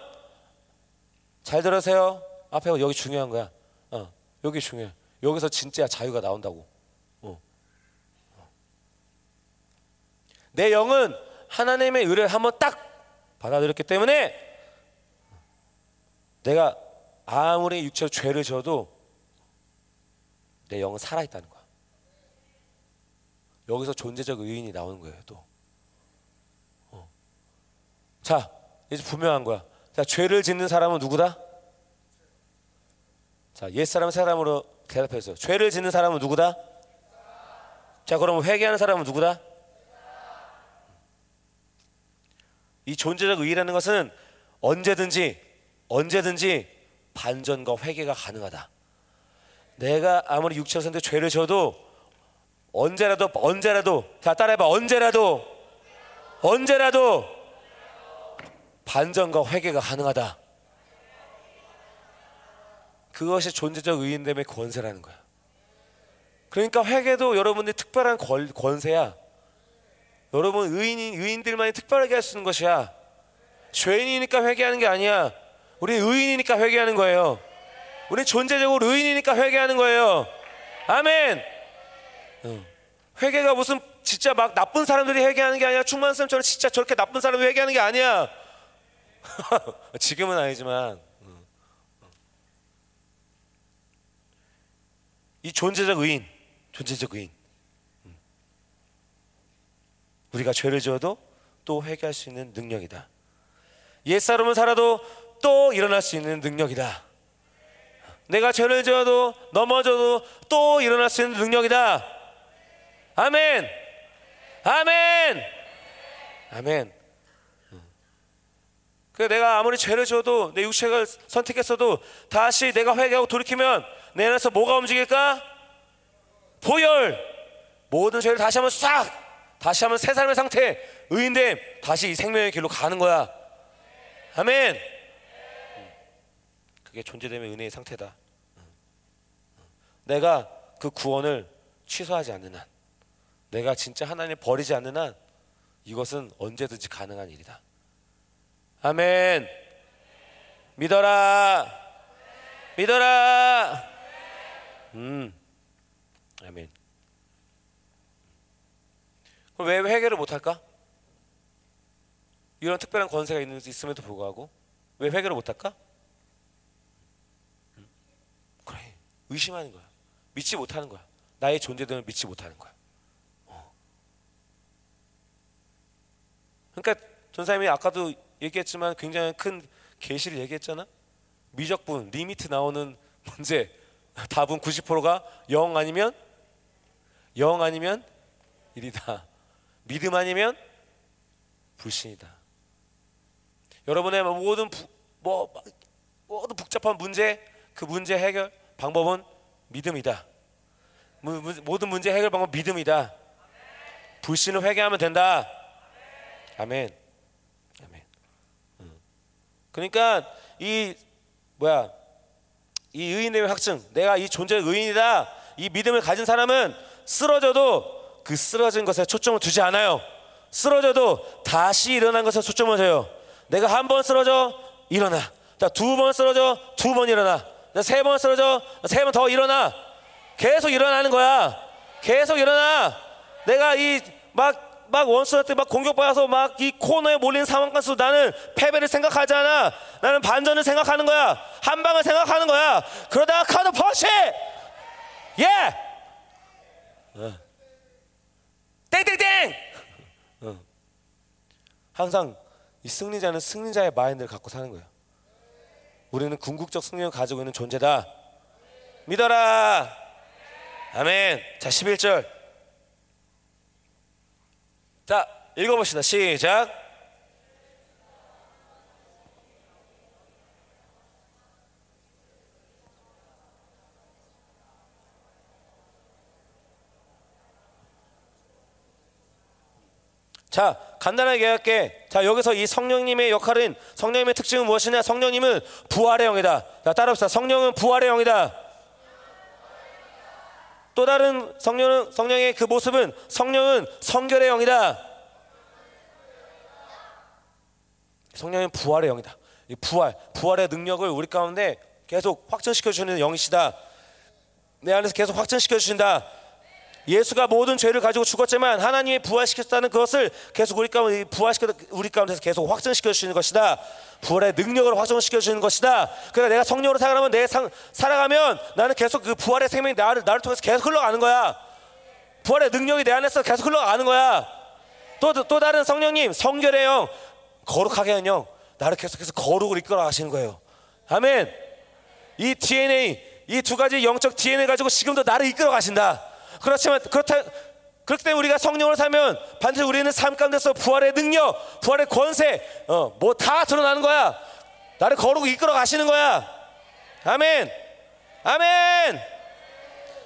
잘 들으세요. 앞에 여기 중요한 거야. 어, 여기 중요해. 여기서 진짜 자유가 나온다고. 어. 내 영은 하나님의 의를 한번 딱 받아들였기 때문에 내가 아무리 육체로 죄를 져도 내 영은 살아있다는 거야. 여기서 존재적 의인이 나오는 거예요, 또. 어. 자, 이제 분명한 거야. 자, 죄를 짓는 사람은 누구다? 자, 옛사람 사람으로 대답했어요. 죄를 짓는 사람은 누구다? 자, 그럼 회개하는 사람은 누구다? 이 존재적 의라는 것은 언제든지 언제든지 반전과 회개가 가능하다. 내가 아무리 육체로 선데 죄를 져도 언제라도 언제라도 자 따라해봐 언제라도 언제라도 반전과 회개가 가능하다. 그것이 존재적 의인됨의 권세라는 거야. 그러니까 회개도 여러분들이 특별한 권 세야. 여러분 의인인 의인들만이 특별하게 할 수 있는 것이야. 죄인이니까 회개하는 게 아니야. 우리 의인이니까 회개하는 거예요. 우리 존재적으로 의인이니까 회개하는 거예요. 아멘. 회개가 무슨 진짜 막 나쁜 사람들이 회개하는 게 아니야. 충만쌤처럼 진짜 저렇게 나쁜 사람이 회개하는 게 아니야. 지금은 아니지만 이 존재적 의인, 존재적 의인. 우리가 죄를 지어도 또 회개할 수 있는 능력이다. 옛사람은 살아도 또 일어날 수 있는 능력이다. 내가 죄를 지어도 넘어져도 또 일어날 수 있는 능력이다. 아멘. 아멘. 아멘. 그 내가 아무리 죄를 지어도 내 육체가 선택했어도 다시 내가 회개하고 돌이키면 내 안에서 뭐가 움직일까? 보혈. 모든 죄를 다시 한번 싹 다시 한번 새 삶의 상태 의인됨 다시 이 생명의 길로 가는 거야. 아멘. 그게 존재됨의 은혜의 상태다. 내가 그 구원을 취소하지 않는 한, 내가 진짜 하나님 버리지 않는 한, 이것은 언제든지 가능한 일이다. 아멘. 믿어라. 믿어라. 음. 아멘. 그럼 왜 회개를 못 할까? 이런 특별한 권세가 있음에도 불구하고 왜 회개를 못 할까? 그래. 의심하는 거야. 믿지 못하는 거야. 나의 존재됨을 믿지 못하는 거야. 어. 그러니까 전사님이 아까도 얘기했지만 굉장히 큰 계시를 얘기했잖아. 미적분, limit 나오는 문제 답은 90%가 0 아니면 0 아니면 1이다. 믿음 아니면 불신이다. 여러분의 모든 부, 뭐 모든 복잡한 문제 그 문제 해결 방법은 믿음이다. 모든 문제 해결 방법 믿음이다. 불신을 회개하면 된다. 아멘. 아멘. 그러니까 이 뭐야 이 의인의 확증, 내가 이 존재의 의인이다. 이 믿음을 가진 사람은 쓰러져도 그 쓰러진 것에 초점을 두지 않아요. 쓰러져도 다시 일어난 것에 초점을 둬요. 내가 한 번 쓰러져 일어나. 자, 두번 쓰러져 두 번 일어나. 세 번 쓰러져 세 번 더 일어나. 계속 일어나는 거야. 계속 일어나. 내가 이 막 막 원수한테 막 공격받아서 막 이 코너에 몰린 상황 가서 나는 패배를 생각하지 않아. 나는 반전을 생각하는 거야. 한 방을 생각하는 거야. 그러다가 카드 퍼시! 예! 어. 땡땡땡! 어. 항상 이 승리자는 승리자의 마인드를 갖고 사는 거예요. 우리는 궁극적 승리를 가지고 있는 존재다. 믿어라. 아멘. 자, 11절. 자, 읽어봅시다. 시작. 자, 간단하게 얘기할게. 자, 여기서 이 성령님의 역할은 성령님의 특징은 무엇이냐? 성령님은 부활의 영이다. 자, 따라합시다. 성령은 부활의 영이다. 또 다른 성령은 성령의 그 모습은 성령은 성결의 영이다. 성령은 부활의 영이다. 이 부활, 부활의 능력을 우리 가운데 계속 확증시켜 주는 영이시다. 내 안에서 계속 확증시켜 주신다. 예수가 모든 죄를 가지고 죽었지만 하나님이 부활시켰다는 그것을 계속 우리 가운데 부활시켜 우리 가운데서 계속 확증시켜 주시는 것이다. 부활의 능력을 확증시켜 주시는 것이다. 그러니까 내가 성령으로 살아가면 내 상, 살아가면 나는 계속 그 부활의 생명이 나를 나를 통해서 계속 흘러가는 거야. 부활의 능력이 내 안에서 계속 흘러가는 거야. 또또 다른 성령님 성결의 영 거룩하게 하는 영 나를 계속해서 거룩을 이끌어 가시는 거예요. 아멘. 이 DNA 이 두 가지 영적 DNA 가지고 지금도 나를 이끌어 가신다. 그렇지만 그렇다 그렇기 때문에 우리가 성령을 살면 반드시 우리는 삶 가운데서 부활의 능력, 부활의 권세, 어, 뭐 다 드러나는 거야. 나를 거룩 이끌어 가시는 거야. 아멘. 아멘.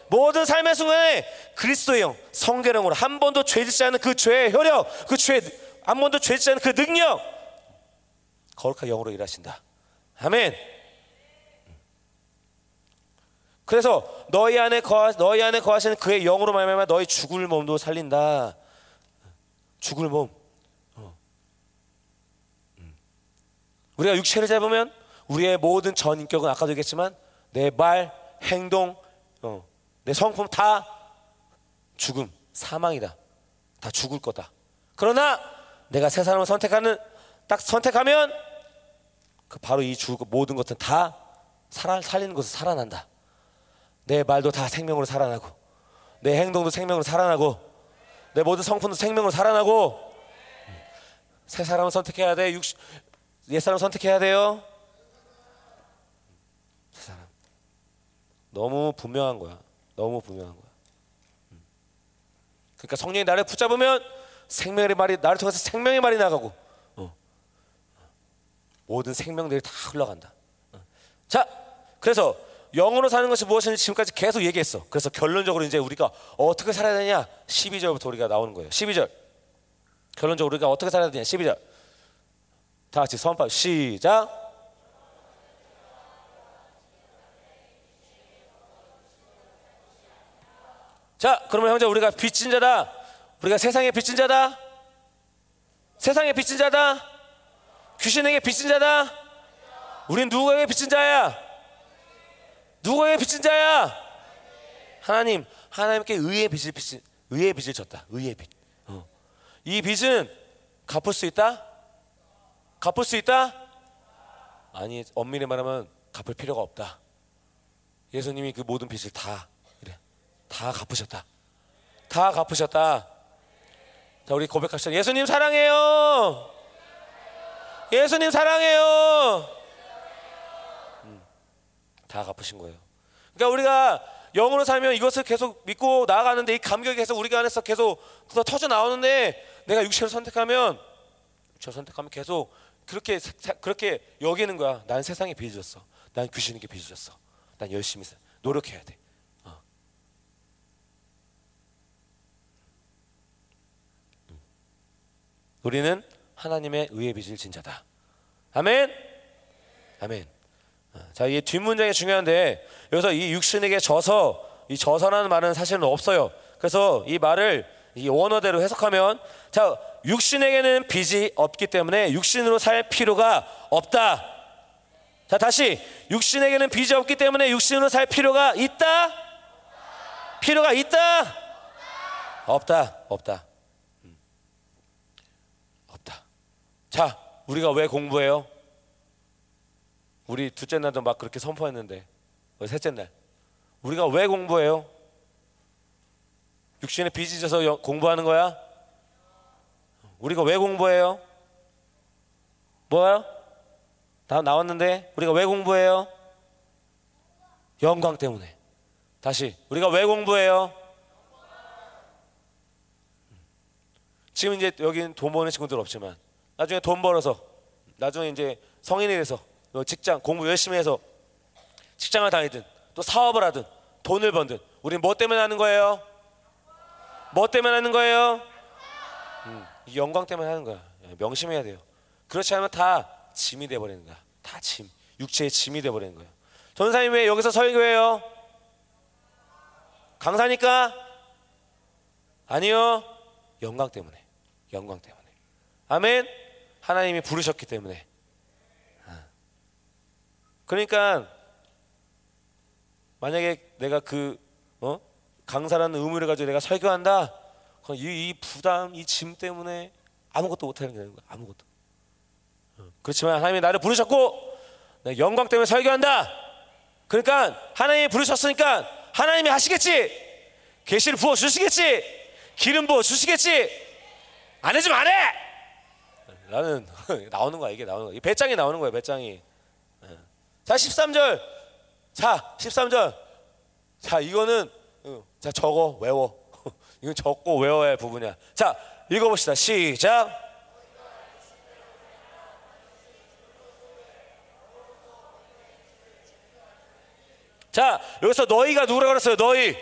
모든 삶의 순간에 그리스도의 영, 성결의 영으로 한 번도 죄짓지 않은 그 죄의 효력, 그 죄, 한 번도 죄짓지 않은 그 능력, 거룩한 영으로 일하신다. 아멘. 그래서 너희 안에 거하, 너희 안에 거하시는 그의 영으로 말미암아 너희 죽을 몸도 살린다. 죽을 몸. 어. 음. 우리가 육체를 잡으면 우리의 모든 전 인격은 아까도 얘기했지만 내 말, 행동, 어, 내 성품 다 죽음, 사망이다. 다 죽을 거다. 그러나 내가 새 사람을 선택하는 딱 선택하면 그 바로 이 죽고 모든 것은 다 살아 살리는 것을 살아난다. 내 말도 다 생명으로 살아나고 내 행동도 생명으로 살아나고 내 모든 성품도 생명으로 살아나고 새 사람을 선택해야 돼. 옛 사람 선택해야 돼요. 새 사람. 너무 분명한 거야. 너무 분명한 거야. 그러니까 성령이 나를 붙잡으면 생명의 말이 나를 통해서 생명의 말이 나가고 어. 모든 생명들이 다 흘러간다. 어. 자, 그래서 영으로 사는 것이 무엇인지 지금까지 계속 얘기했어. 그래서 결론적으로 이제 우리가 어떻게 살아야 되냐? 12절부터 우리가 나오는 거예요. 12절. 결론적으로 우리가 어떻게 살아야 되냐? 12절. 다 같이 선포 시작. 자, 그러면 형제 우리가 빚진 자다. 우리가 세상의 빚진 자다. 세상의 빚진 자다. 귀신에게 빚진 자다. 우린 누구에게 빚진 자야? 누구에게 빚진 자야? 하나님, 하나님께 의의 빚을 빚, 의의 빚을 졌다. 의의 빚. 어. 이 빚은 갚을 수 있다? 갚을 수 있다? 아니, 엄밀히 말하면 갚을 필요가 없다. 예수님이 그 모든 빚을 다 이래, 다 갚으셨다. 다 갚으셨다. 자, 우리 고백합시다. 예수님 사랑해요. 예수님 사랑해요. 다 갚으신 거예요. 그러니까 우리가 영으로 살면 이것을 계속 믿고 나아가는데 이 감격이 계속 우리가 안에서 계속 터져 나오는데 내가 육체를 선택하면 육체를 선택하면 계속 그렇게 그렇게 여기는 거야. 난 세상에 빚졌어. 난 귀신에게 빚졌어. 난 열심히 노력해야 돼. 어. 음. 우리는 하나님의 의의 빚을 진 자다. 아멘. 아멘. 자, 이 뒷문장이 중요한데 여기서 이 육신에게 져서 이 져서라는 말은 사실은 없어요. 그래서 이 말을 이 원어대로 해석하면 자, 육신에게는 빚이 없기 때문에 육신으로 살 필요가 없다. 자, 다시 육신에게는 빚이 없기 때문에 육신으로 살 필요가 있다. 필요가 있다. 없다. 없다. 음. 없다. 자, 우리가 왜 공부해요? 우리 둘째 날도 막 그렇게 선포했는데 어, 셋째 날 우리가 왜 공부해요? 육신에 빚이 져서 공부하는 거야? 우리가 왜 공부해요? 뭐야? 다 나왔는데 우리가 왜 공부해요? 영광 때문에. 다시 우리가 왜 공부해요? 지금 이제 여기는 돈 버는 친구들 없지만 나중에 돈 벌어서 나중에 이제 성인이 돼서 직장 공부 열심히 해서 직장을 다니든 또 사업을 하든 돈을 번든 우리는 뭐 때문에 하는 거예요? 뭐 때문에 하는 거예요? 음, 이 영광 때문에 하는 거야. 예, 명심해야 돼요. 그렇지 않으면 다 짐이 돼 버리는 거야. 다 짐. 육체의 짐이 돼 버리는 거예요. 전사님 왜 여기서 설교해요? 강사니까? 아니요. 영광 때문에. 영광 때문에. 아멘. 하나님이 부르셨기 때문에. 아. 그러니까 만약에 내가 그 어? 강사라는 의무를 가지고 내가 설교한다. 그럼 이, 이 부담, 이 짐 때문에 아무것도 못하는 게 되는 거야. 아무것도. 어. 그렇지만 하나님이 나를 부르셨고 내가 영광 때문에 설교한다. 그러니까 하나님이 부르셨으니까 하나님이 하시겠지. 계시를 부어 주시겠지. 기름 부어 주시겠지. 안 해주면 안 해. 나는 나오는 거야 이게 나오는 거야. 이 배짱이 나오는 거야 배짱이. 예. 자 13절. 자 13절. 자 이거는 어, 자 적어 외워. 이건 적고 외워야 할 부분이야. 자 읽어 봅시다. 시작. 자 여기서 너희가 누구라고 그랬어요? 너희.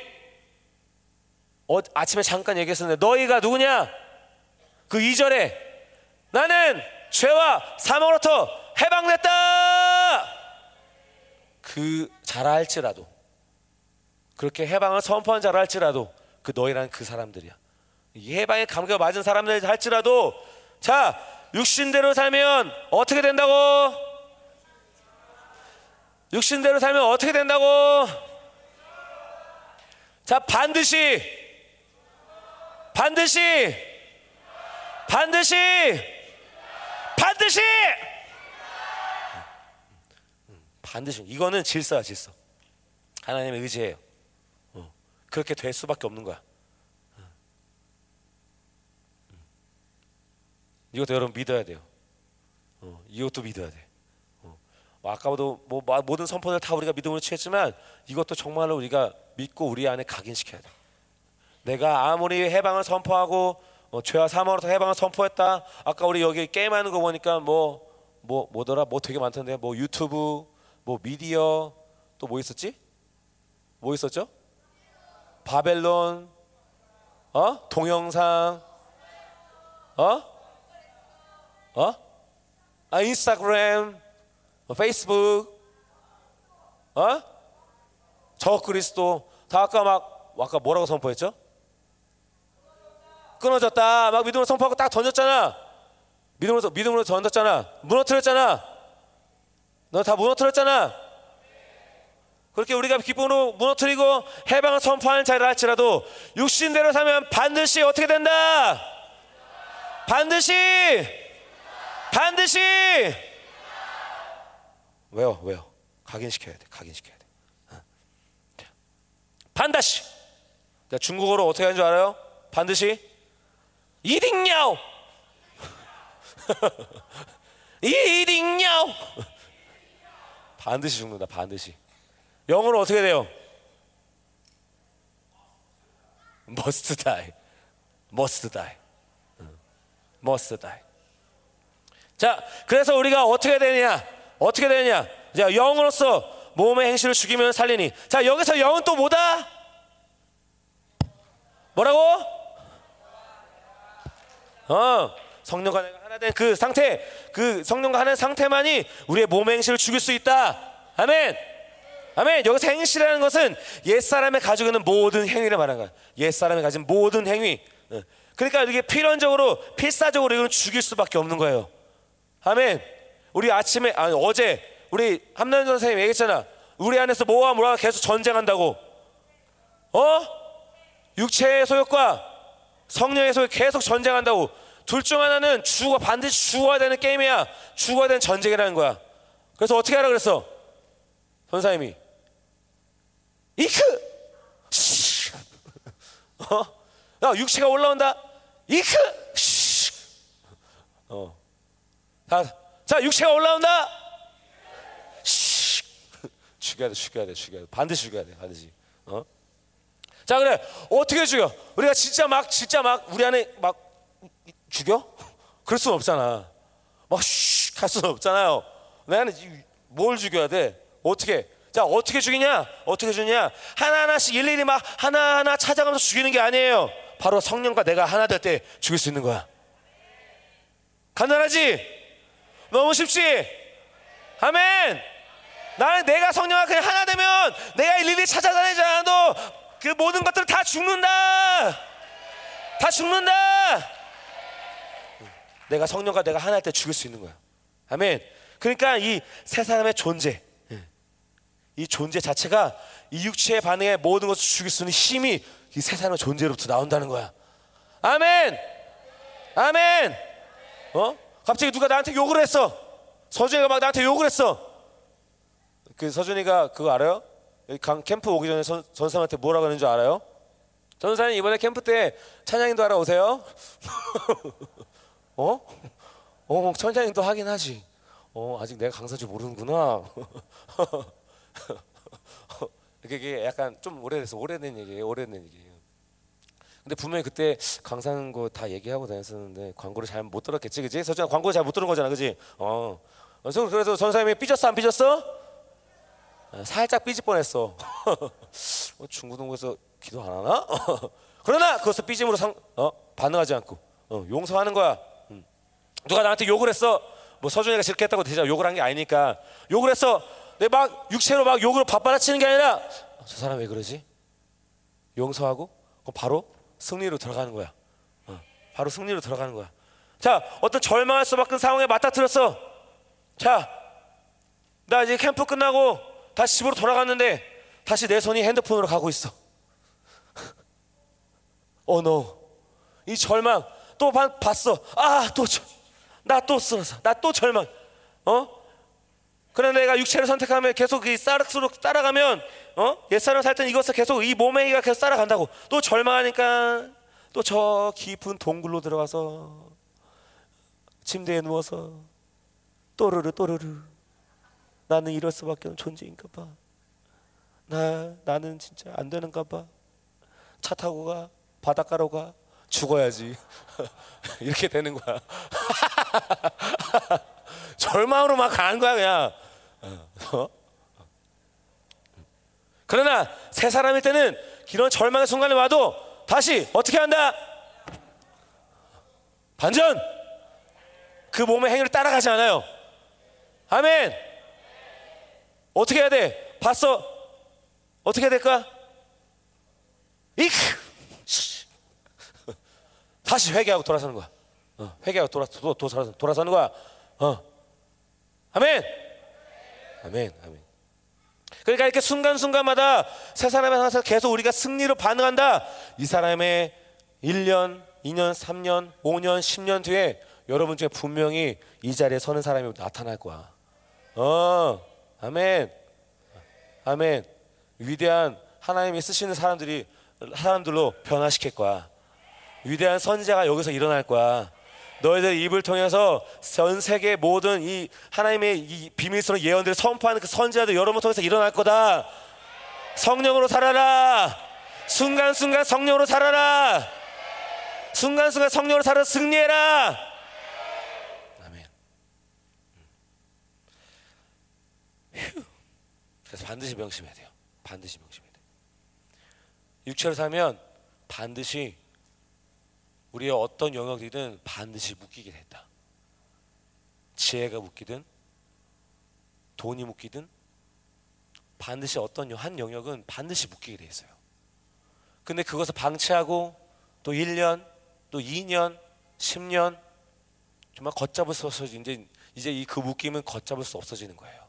어, 아침에 잠깐 얘기했었는데 너희가 누구냐? 그 2절에 나는 죄와 사망으로부터 해방됐다. 그 자라 할지라도 그렇게 해방을 선포한 자라 할지라도 그 너희라는 그 사람들이야. 이 해방의 감격을 맞은 사람들 할지라도 자 육신대로 살면 어떻게 된다고? 육신대로 살면 어떻게 된다고? 자 반드시 반드시 반드시 반드시 반드시 이거는 질서야 질서. 하나님의 의지예요. 어, 그렇게 될 수밖에 없는 거야. 어. 음. 이것도 여러분 믿어야 돼요. 어, 이것도 믿어야 돼. 어. 뭐 아까도 뭐 모든 선포들 다 우리가 믿음으로 취했지만 이것도 정말로 우리가 믿고 우리 안에 각인시켜야 돼. 내가 아무리 해방을 선포하고 어, 죄와 사망으로부터 해방을 선포했다. 아까 우리 여기 게임하는 거 보니까 뭐뭐 뭐, 더라뭐 되게 많던데? 뭐 유튜브 뭐 미디어 또 뭐 있었지? 뭐 있었죠? 바벨론 어 동영상 어 어? 아 인스타그램 뭐 페이스북 어? 저 그리스도 다 아까 막 아까 뭐라고 선포했죠? 끊어졌다. 막 믿음으로 선포하고 딱 던졌잖아. 믿음으로 믿음으로 던졌잖아. 무너뜨렸잖아. 너 다 무너뜨렸잖아. 그렇게 우리가 기쁨으로 무너뜨리고 해방을 선포하는 자리를 할지라도 육신대로 사면 반드시 어떻게 된다? 반드시 반드시 왜요? 왜요? 각인시켜야 돼. 각인시켜야 돼. 어. 반드시. 중국어로 어떻게 하는 줄 알아요? 반드시 이딩냐오 이딩냐오 반드시 죽는다 반드시. 영어로 어떻게 돼요? must die. Must die. must die. 자 그래서 우리가 어떻게 되느냐? 어떻게 되느냐? 자 영으로서 몸의 행실을 죽이면 살리니. 자 여기서 영은 또 뭐다? 뭐라고? 어, 성령과 내가 하나 된 그 상태, 그 성령과 하나 된 상태만이 우리의 몸 행실을 죽일 수 있다. 아멘. 아멘. 여기서 행실이라는 것은 옛 사람이 가지고 있는 모든 행위를 말하는 거야. 옛 사람이 가진 모든 행위. 어. 그러니까 이게 필연적으로 필사적으로 이건 죽일 수밖에 없는 거예요. 아멘. 우리 아침에 아니 어제 우리 함난 선생님 얘기했잖아. 우리 안에서 뭐와 뭐와 계속 전쟁한다고. 어? 육체의 소욕과 성령의 소리 계속 전쟁한다고. 둘 중 하나는 죽어 반드시 죽어야 되는 게임이야. 죽어야 되는 전쟁이라는 거야. 그래서 어떻게 하라 그랬어? 선사님이 이크 어? 야 육체가 올라온다. 이크 어. 자, 자 육체가 올라온다. 죽여야 돼, 죽여야 돼, 죽여야 돼. 반드시 죽여야 돼, 반드시. 어? 자 그래 어떻게 죽여? 우리가 진짜 막 진짜 막 우리 안에 막 죽여? 그럴 수는 없잖아. 막슉할 수는 없잖아요. 나는 뭘 죽여야 돼? 어떻게? 자 어떻게 죽이냐? 어떻게 죽이냐? 하나 하나씩 일일이 막 하나 하나 찾아가면서 죽이는 게 아니에요. 바로 성령과 내가 하나 될 때 죽일 수 있는 거야. 간단하지? 너무 쉽지? 아멘. 나는 내가 성령과 그냥 하나 되면 내가 일일이 찾아다니지 않아도 그 모든 것들은 다 죽는다. 다 죽는다. 내가 성령과 내가 하나 할 때 죽을 수 있는 거야. 아멘. 그러니까 이 세 사람의 존재, 이 존재 자체가 이 육체의 반응에 모든 것을 죽일 수 있는 힘이 이 세 사람의 존재로부터 나온다는 거야. 아멘. 아멘. 어? 갑자기 누가 나한테 욕을 했어. 서준이가 막 나한테 욕을 했어. 그 서준이가 그거 알아요? 강 캠프 오기 전에 선, 전사한테 뭐라고 하는 줄 알아요? 전사님 이번에 캠프 때 찬양인도 하러 오세요. 어? 어, 천장인도 하긴 하지. 어, 아직 내가 강사줄 모르는구나. 그게 약간 좀 오래돼서 오래된 얘기예요. 오래된 얘기예요. 근데 분명히 그때 강사는 거 다 얘기하고 다녔었는데 광고를 잘 못 들었겠지, 그지? 서준아 광고 잘 못 들은 거잖아, 그지? 어. 그래서 그래서 선생님이 삐졌어, 안 삐졌어? 아, 살짝 삐질 뻔했어. 어, 중고등부에서 기도 안 하나? 그러나 그것을 삐짐으로 상, 어, 반응하지 않고 어, 용서하는 거야. 음. 누가 나한테 욕을 했어. 뭐 서준이가 저렇게 했다고 대자 욕을 한 게 아니니까 욕을 했어. 내 막 육체로 막 욕을 받받아치는 게 아니라 저 사람 왜 그러지? 용서하고 그럼 바로 승리로 들어가는 거야. 어, 바로 승리로 들어가는 거야. 자, 어떤 절망할 수밖에 상황에 맞닥뜨렸어. 자, 나 이제 캠프 끝나고 다시 집으로 돌아갔는데 다시 내 손이 핸드폰으로 가고 있어. 어, 너. 이 절망 또 봐- 봤어. 아, 또 나 또 쓰러져. 나 또 절망. 어? 그래 내가 육체를 선택하면 계속 이 쌀수록 따라가면 어? 옛사람 살 때는 이것을 계속 이 몸의 이가 계속 따라간다고. 또 절망하니까 또 저 깊은 동굴로 들어가서 침대에 누워서 또르르 또르르 나는 이럴 수밖에 없는 존재인가 봐. 나 나는 진짜 안 되는가 봐. 차 타고 가 바닷가로 가 죽어야지 이렇게 되는 거야. 절망으로 막 가는 거야 그냥. 어? 그러나 새 사람일 때는 이런 절망의 순간에 와도 다시 어떻게 한다? 반전. 그 몸의 행위를 따라가지 않아요. 아멘. 어떻게 해야 돼? 봤어? 어떻게 해야 될까? 이크. 다시 회개하고 돌아서는 거야. 어, 회개하고 돌아, 도, 도, 돌아, 돌아서는 거야. 어. 아멘. 아멘. 아멘. 그러니까 이렇게 순간순간마다 세 사람에 항상 계속 우리가 승리로 반응한다. 이 사람의 1년, 2년, 3년, 5년, 10년 뒤에 여러분 중에 분명히 이 자리에 서는 사람이 나타날 거야. 어. 아멘. 아멘. 위대한 하나님이 쓰시는 사람들이 사람들로 변화시킬 거야. 위대한 선지자가 여기서 일어날 거야. 너희들 입을 통해서 전 세계 모든 이 하나님의 이 비밀스러운 예언들을 선포하는 그 선지자들 여러분 통해서 일어날 거다. 성령으로 살아라. 순간순간 성령으로 살아라. 순간순간 성령으로 살아 승리해라. 아멘. 휴. 그래서 반드시 명심해야 돼요. 반드시 명심해야 돼요. 육체로 살면 반드시 우리의 어떤 영역이든 반드시 묶이게 된다. 지혜가 묶이든 돈이 묶이든 반드시 어떤 한 영역은 반드시 묶이게 돼 있어요. 근데 그것을 방치하고 또 1년, 또 2년, 10년 정말 걷잡을 수 없어 이제 이제 이 그 묶임은 걷잡을 수 없어지는 거예요.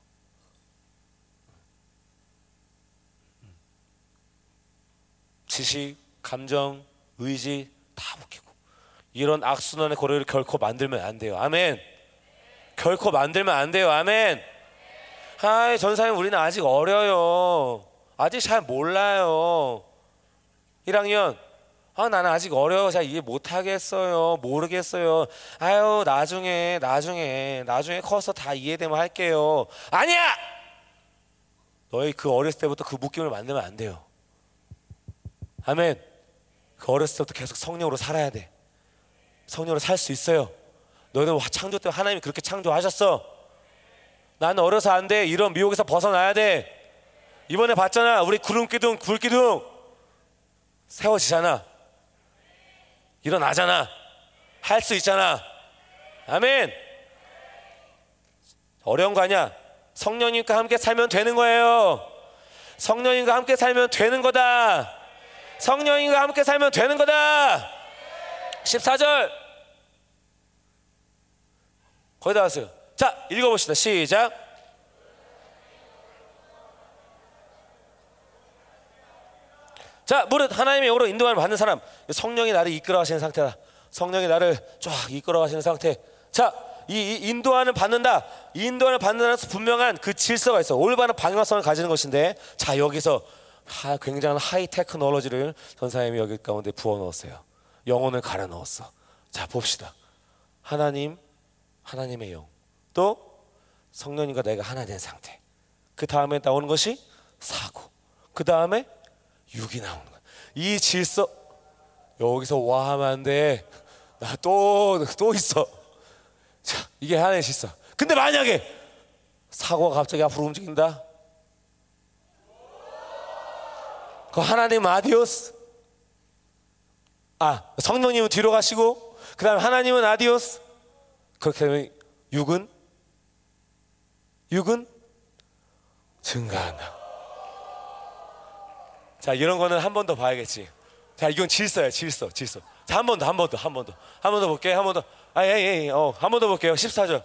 지식, 감정, 의지 다 묶이고 이런 악순환의 고리를 결코 만들면 안 돼요. 아멘. 결코 만들면 안 돼요. 아멘. 하이 전사님 우리는 아직 어려요. 아직 잘 몰라요. 1학년 아 나는 아직 어려워 잘 이해 못 하겠어요 모르겠어요 아유 나중에 나중에 나중에 커서 다 이해되면 할게요 아니야 너희 그 어렸을 때부터 그 묶임을 만들면 안 돼요 아멘 그 어렸을 때부터 계속 성령으로 살아야 돼 성령으로 살 수 있어요 너희들 창조 때 하나님이 그렇게 창조하셨어 나는 어려서 안 돼 이런 미혹에서 벗어나야 돼 이번에 봤잖아 우리 구름 기둥 굴 기둥 세워지잖아 일어나잖아 할 수 있잖아 아멘. 어려운 거 아니야. 성령님과 함께 살면 되는 거예요. 성령님과 함께 살면 되는 거다. 성령님과 함께 살면 되는 거다. 14절. 거의 다 왔어요. 자, 읽어봅시다. 시작. 자, 무릇 하나님의 영으로 인도함을 받는 사람, 성령이 나를 이끌어 가시는 상태다. 성령이 나를 쫙 이끌어 가시는 상태. 자, 이, 이 인도하는 받는다. 이 인도하는 받는다는 분명한 그 질서가 있어. 올바른 방향성을 가지는 것인데, 자 여기서 하, 굉장한 하이 테크놀로지를 전사님이 여기 가운데 부어 넣었어요. 영혼을 갈아 넣었어. 자 봅시다. 하나님, 하나님의 영, 또 성령님과 내가 하나 된 상태. 그 다음에 나오는 것이 사고. 그 다음에 육이 나오는 거야. 이 질서 여기서 와 하면 안 돼. 나 또 또 있어. 자, 이게 하나의 질서. 근데 만약에 사고가 갑자기 앞으로 움직인다. 그 하나님 adiós. 아, 성령님은 뒤로 가시고 그 다음에 하나님은 adiós. 그렇게 되면 육은 육은 증가한다. 자, 이런 거는 한 번 더 봐야겠지. 자, 이건 질서야, 질서, 질서. 자, 한 번 더, 한 번 더, 한 번 더. 한 번 더 볼게요, 한 번 더. 아, 예, 예, 예. 어, 한 번 더 볼게요. 14절.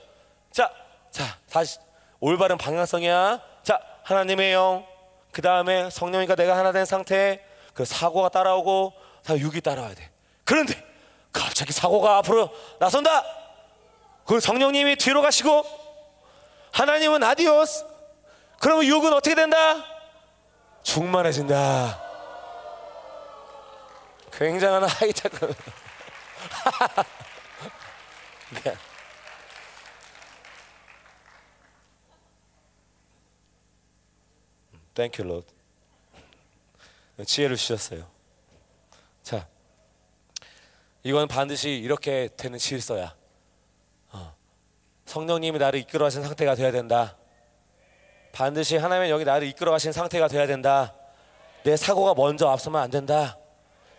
자, 자, 다시. 올바른 방향성이야. 자, 하나님의 영. 그 다음에 성령이가 내가 하나 된 상태. 그 사고가 따라오고, 다 육이 따라와야 돼. 그런데, 갑자기 사고가 앞으로 나선다! 그 성령님이 뒤로 가시고, 하나님은 adiós. 그러면 육은 어떻게 된다? 충만해진다. 굉장한 하이테크. 네. Thank you Lord. 지혜를 주셨어요. 자, 이건 반드시 이렇게 되는 질서야. 어. 성령님이 나를 이끌어 가신 상태가 돼야 된다. 반드시 하나님의 영이 나를 이끌어 가신 상태가 돼야 된다. 내 사고가 먼저 앞서면 안 된다.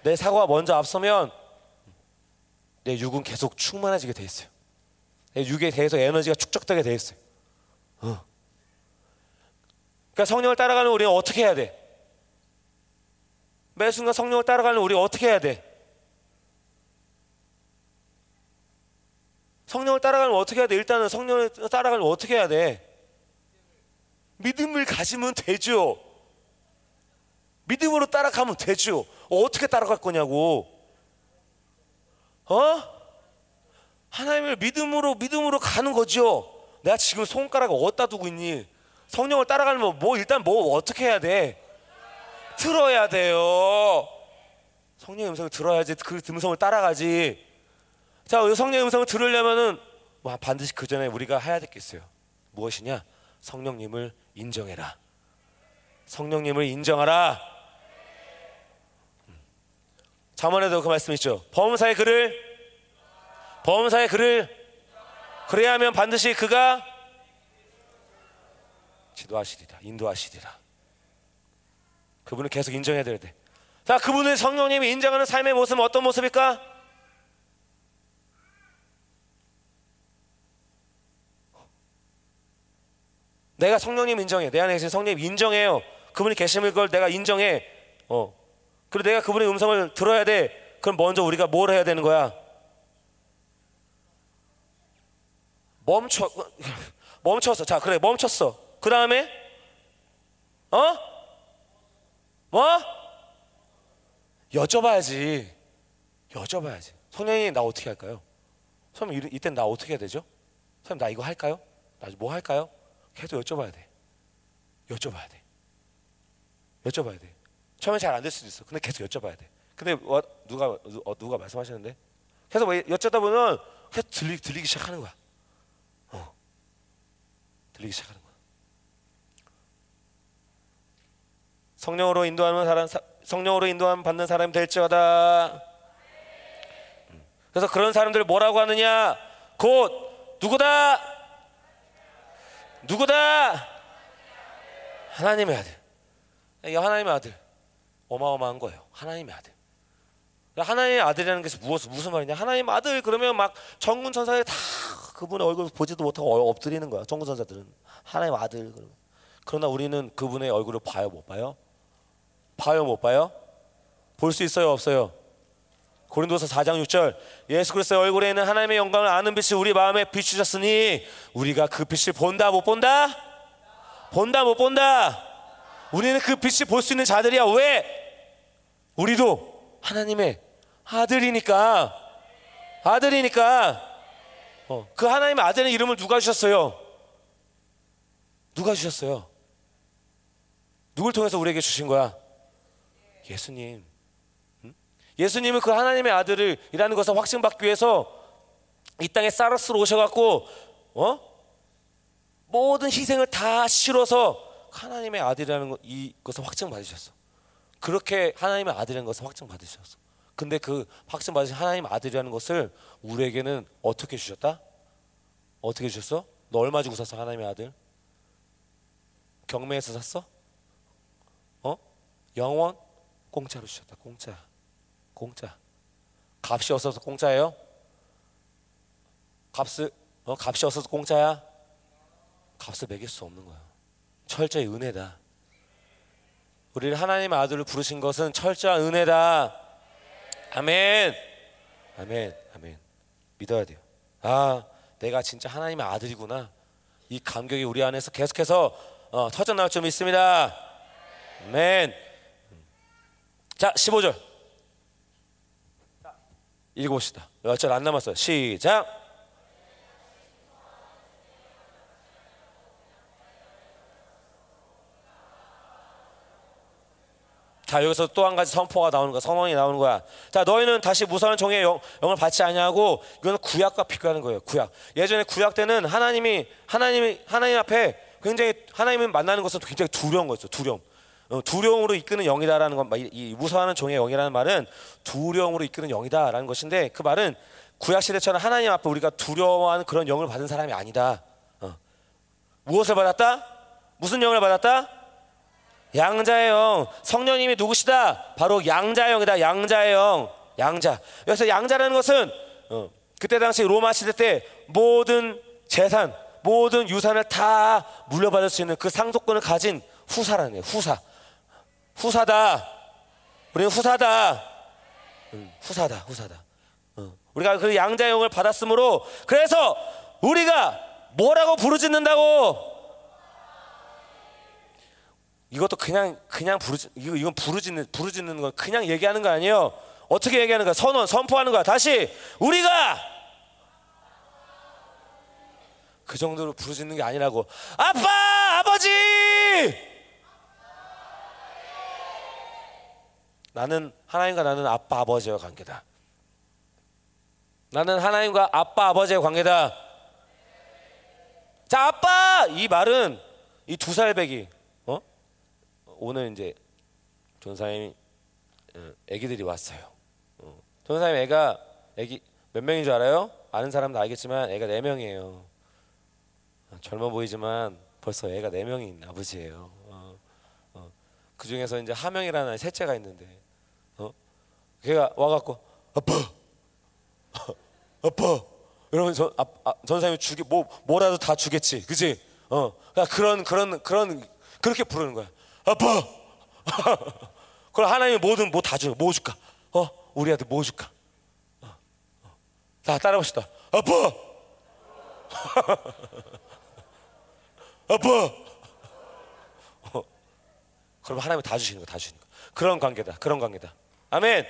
내 사고가 먼저 앞서면 내 육은 계속 충만해지게 돼 있어요. 내 육에 대해서 에너지가 축적되게 돼 있어요. 어. 그러니까 성령을 따라가는 우리는 어떻게 해야 돼? 매 순간 성령을 따라가는 우리 어떻게 해야 돼? 성령을 따라가면 어떻게 해야 돼? 일단은 성령을 따라가면 어떻게 해야 돼? 믿음을 가지면 되죠. 믿음으로 따라가면 되죠. 어떻게 따라갈 거냐고. 어? 하나님을 믿음으로 믿음으로 가는 거죠. 내가 지금 손가락을 어디다 두고 있니? 성령을 따라가려면 뭐 일단 뭐 어떻게 해야 돼? 들어야 돼요. 성령의 음성을 들어야지 그 음성을 따라가지. 자, 성령의 음성을 들으려면은 뭐 반드시 그 전에 우리가 해야 있어요. 무엇이냐? 성령님을 인정해라. 성령님을 인정하라. 자문에도 그 말씀 있죠. 범사의 그를 범사의 그를 그래야 하면 반드시 그가 지도하시리라 인도하시리라. 그분을 계속 인정해야 돼. 자, 그분을 성령님이 인정하는 삶의 모습은 어떤 모습일까? 내가 성령님 인정해. 내 안에 계신 성령님 인정해요. 그분이 계심을 걸 내가 인정해. 어. 그리고 내가 그분의 음성을 들어야 돼. 그럼 먼저 우리가 뭘 해야 되는 거야? 멈춰. 멈췄어. 자, 그래. 멈췄어. 그 다음에, 어? 뭐? 여쭤봐야지. 여쭤봐야지. 성령님, 나 어떻게 할까요? 선생님, 이땐 나 어떻게 해야 되죠? 선생님, 나 이거 할까요? 나 뭐 할까요? 계속 여쭤봐야 돼. 여쭤봐야 돼. 여쭤봐야 돼. 처음에 잘안 될 수도 있어. 근데 계속 여쭤봐야 돼. 근데 어, 누가 어, 누가 말씀하시는데 계속 뭐 여쭤다 보면 계속 들리, 들리기 시작하는 거야. 어. 들리기 시작하는 거야. 성령으로 인도하는 사람 성령으로 인도함 받는 사람이 될지어다. 음. 그래서 그런 사람들 뭐라고 하느냐? 곧 누구다? 누구다? 하나님의 아들. 이 하나님의 아들. 어마어마한 거예요. 하나님의 아들. 하나님의 아들이라는 것이 무엇 무슨 말이냐? 하나님 아들 그러면 막 정군 천사들이 다 그분의 얼굴 보지도 못하고 어- 엎드리는 거야. 정군 천사들은 하나님 아들 그러면. 그러나 우리는 그분의 얼굴을 봐요, 못 봐요? 봐요, 못 봐요? 볼 수 있어요, 없어요? 고린도서 4장 6절 예수 그리스도의 얼굴에 있는 하나님의 영광을 아는 빛이 우리 마음에 비추셨으니 우리가 그 빛을 본다 못 본다? 본다 못 본다? 우리는 그 빛을 볼수 있는 자들이야 왜? 우리도 하나님의 아들이니까 아들이니까 어, 그 하나님의 아들의 이름을 누가 주셨어요? 누가 주셨어요? 누굴 통해서 우리에게 주신 거야? 예수님 예수님은 그 하나님의 아들을이라는 것을 확증받기 위해서 이 땅에 사르스로 오셔갖고 어 모든 희생을 다 치러서 하나님의 아들이라는 것, 이것을 확증받으셨어. 그렇게 하나님의 아들이라는 것을 확증받으셨어. 근데 그 확증받으신 하나님 아들이라는 것을 우리에게는 어떻게 주셨다? 어떻게 주셨어? 너 얼마 주고 샀어 하나님의 아들? 경매에서 샀어? 어? 영원 공짜로 주셨다. 공짜. 공짜. 값이 없어서 공짜예요? 값을 어 값이 없어서 공짜야? 값을 매길 수 없는 거야. 철저히 은혜다. 우리를 하나님의 아들을 부르신 것은 철저한 은혜다. 아멘. 아멘. 아멘. 믿어야 돼요. 아, 내가 진짜 하나님의 아들이구나. 이 감격이 우리 안에서 계속해서 어, 터져 나올 점 있습니다. 아멘. 자, 15절. 읽어봅시다. 몇 절 안 남았어요. 시작. 자 여기서 또 한 가지 선포가 나오는 거야 선언이 나오는 거야 자 너희는 다시 무서운 종의 영, 영을 받지 아니하고 이거는 구약과 비교하는 거예요 구약 예전에 구약 때는 하나님이 하나님이 하나님 앞에 굉장히 하나님을 만나는 것은 굉장히 두려운 거였어 두려움 어, 두려움으로 이끄는 영이다라는 건, 이, 이 무서워하는 종의 영이라는 말은 두려움으로 이끄는 영이다라는 것인데 그 말은 구약 시대처럼 하나님 앞에 우리가 두려워하는 그런 영을 받은 사람이 아니다. 어. 무엇을 받았다? 무슨 영을 받았다? 양자의 영. 성령님이 누구시다? 바로 양자의 영이다. 양자의 영. 양자. 그래서 양자라는 것은 어, 그때 당시 로마 시대 때 모든 재산, 모든 유산을 다 물려받을 수 있는 그 상속권을 가진 후사라는 거예요. 후사. 후사다. 우리는 후사다. 응, 후사다, 후사다. 어. 우리가 그 양자용을 받았으므로 그래서 우리가 뭐라고 부르짖는다고? 이것도 그냥 그냥 부르짖 이거 이건 부르짖는 부르짖는 건 그냥 얘기하는 거 아니에요. 어떻게 얘기하는 거야? 선언, 선포하는 거야. 다시 우리가 그 정도로 부르짖는 게 아니라고. 아빠, 아버지. 나는 하나님과 나는 아빠 아버지와 관계다. 나는 하나님과 아빠 아버지의 관계다. 자 아빠 이 말은 이 두 살배기 어 오늘 이제 전사님 애기들이 왔어요. 어. 전사님 애가 애기 몇 명인 줄 알아요? 아는 사람도 알겠지만 애가 네 명이에요. 젊어 보이지만 벌써 애가 네 명인 아버지예요. 어, 어. 그 중에서 이제 하명이라는 셋째가 있는데, 어, 걔가 와갖고 아빠, 아빠, 이러면 전, 아, 아, 전사님이 주기 뭐 뭐라도 다 주겠지, 그지? 어, 그러니까 그런 그런 그런 그렇게 부르는 거야. 아빠. 그럼 하나님이 뭐든 뭐 다 줘. 뭐 줄까? 어, 우리 아들 뭐 줄까? 어, 어. 다 따라봅시다. 아빠. 아빠. 어. 그럼 하나님이 다 주시는 거, 다 주시는 거. 그런 관계다. 그런 관계다. 아멘.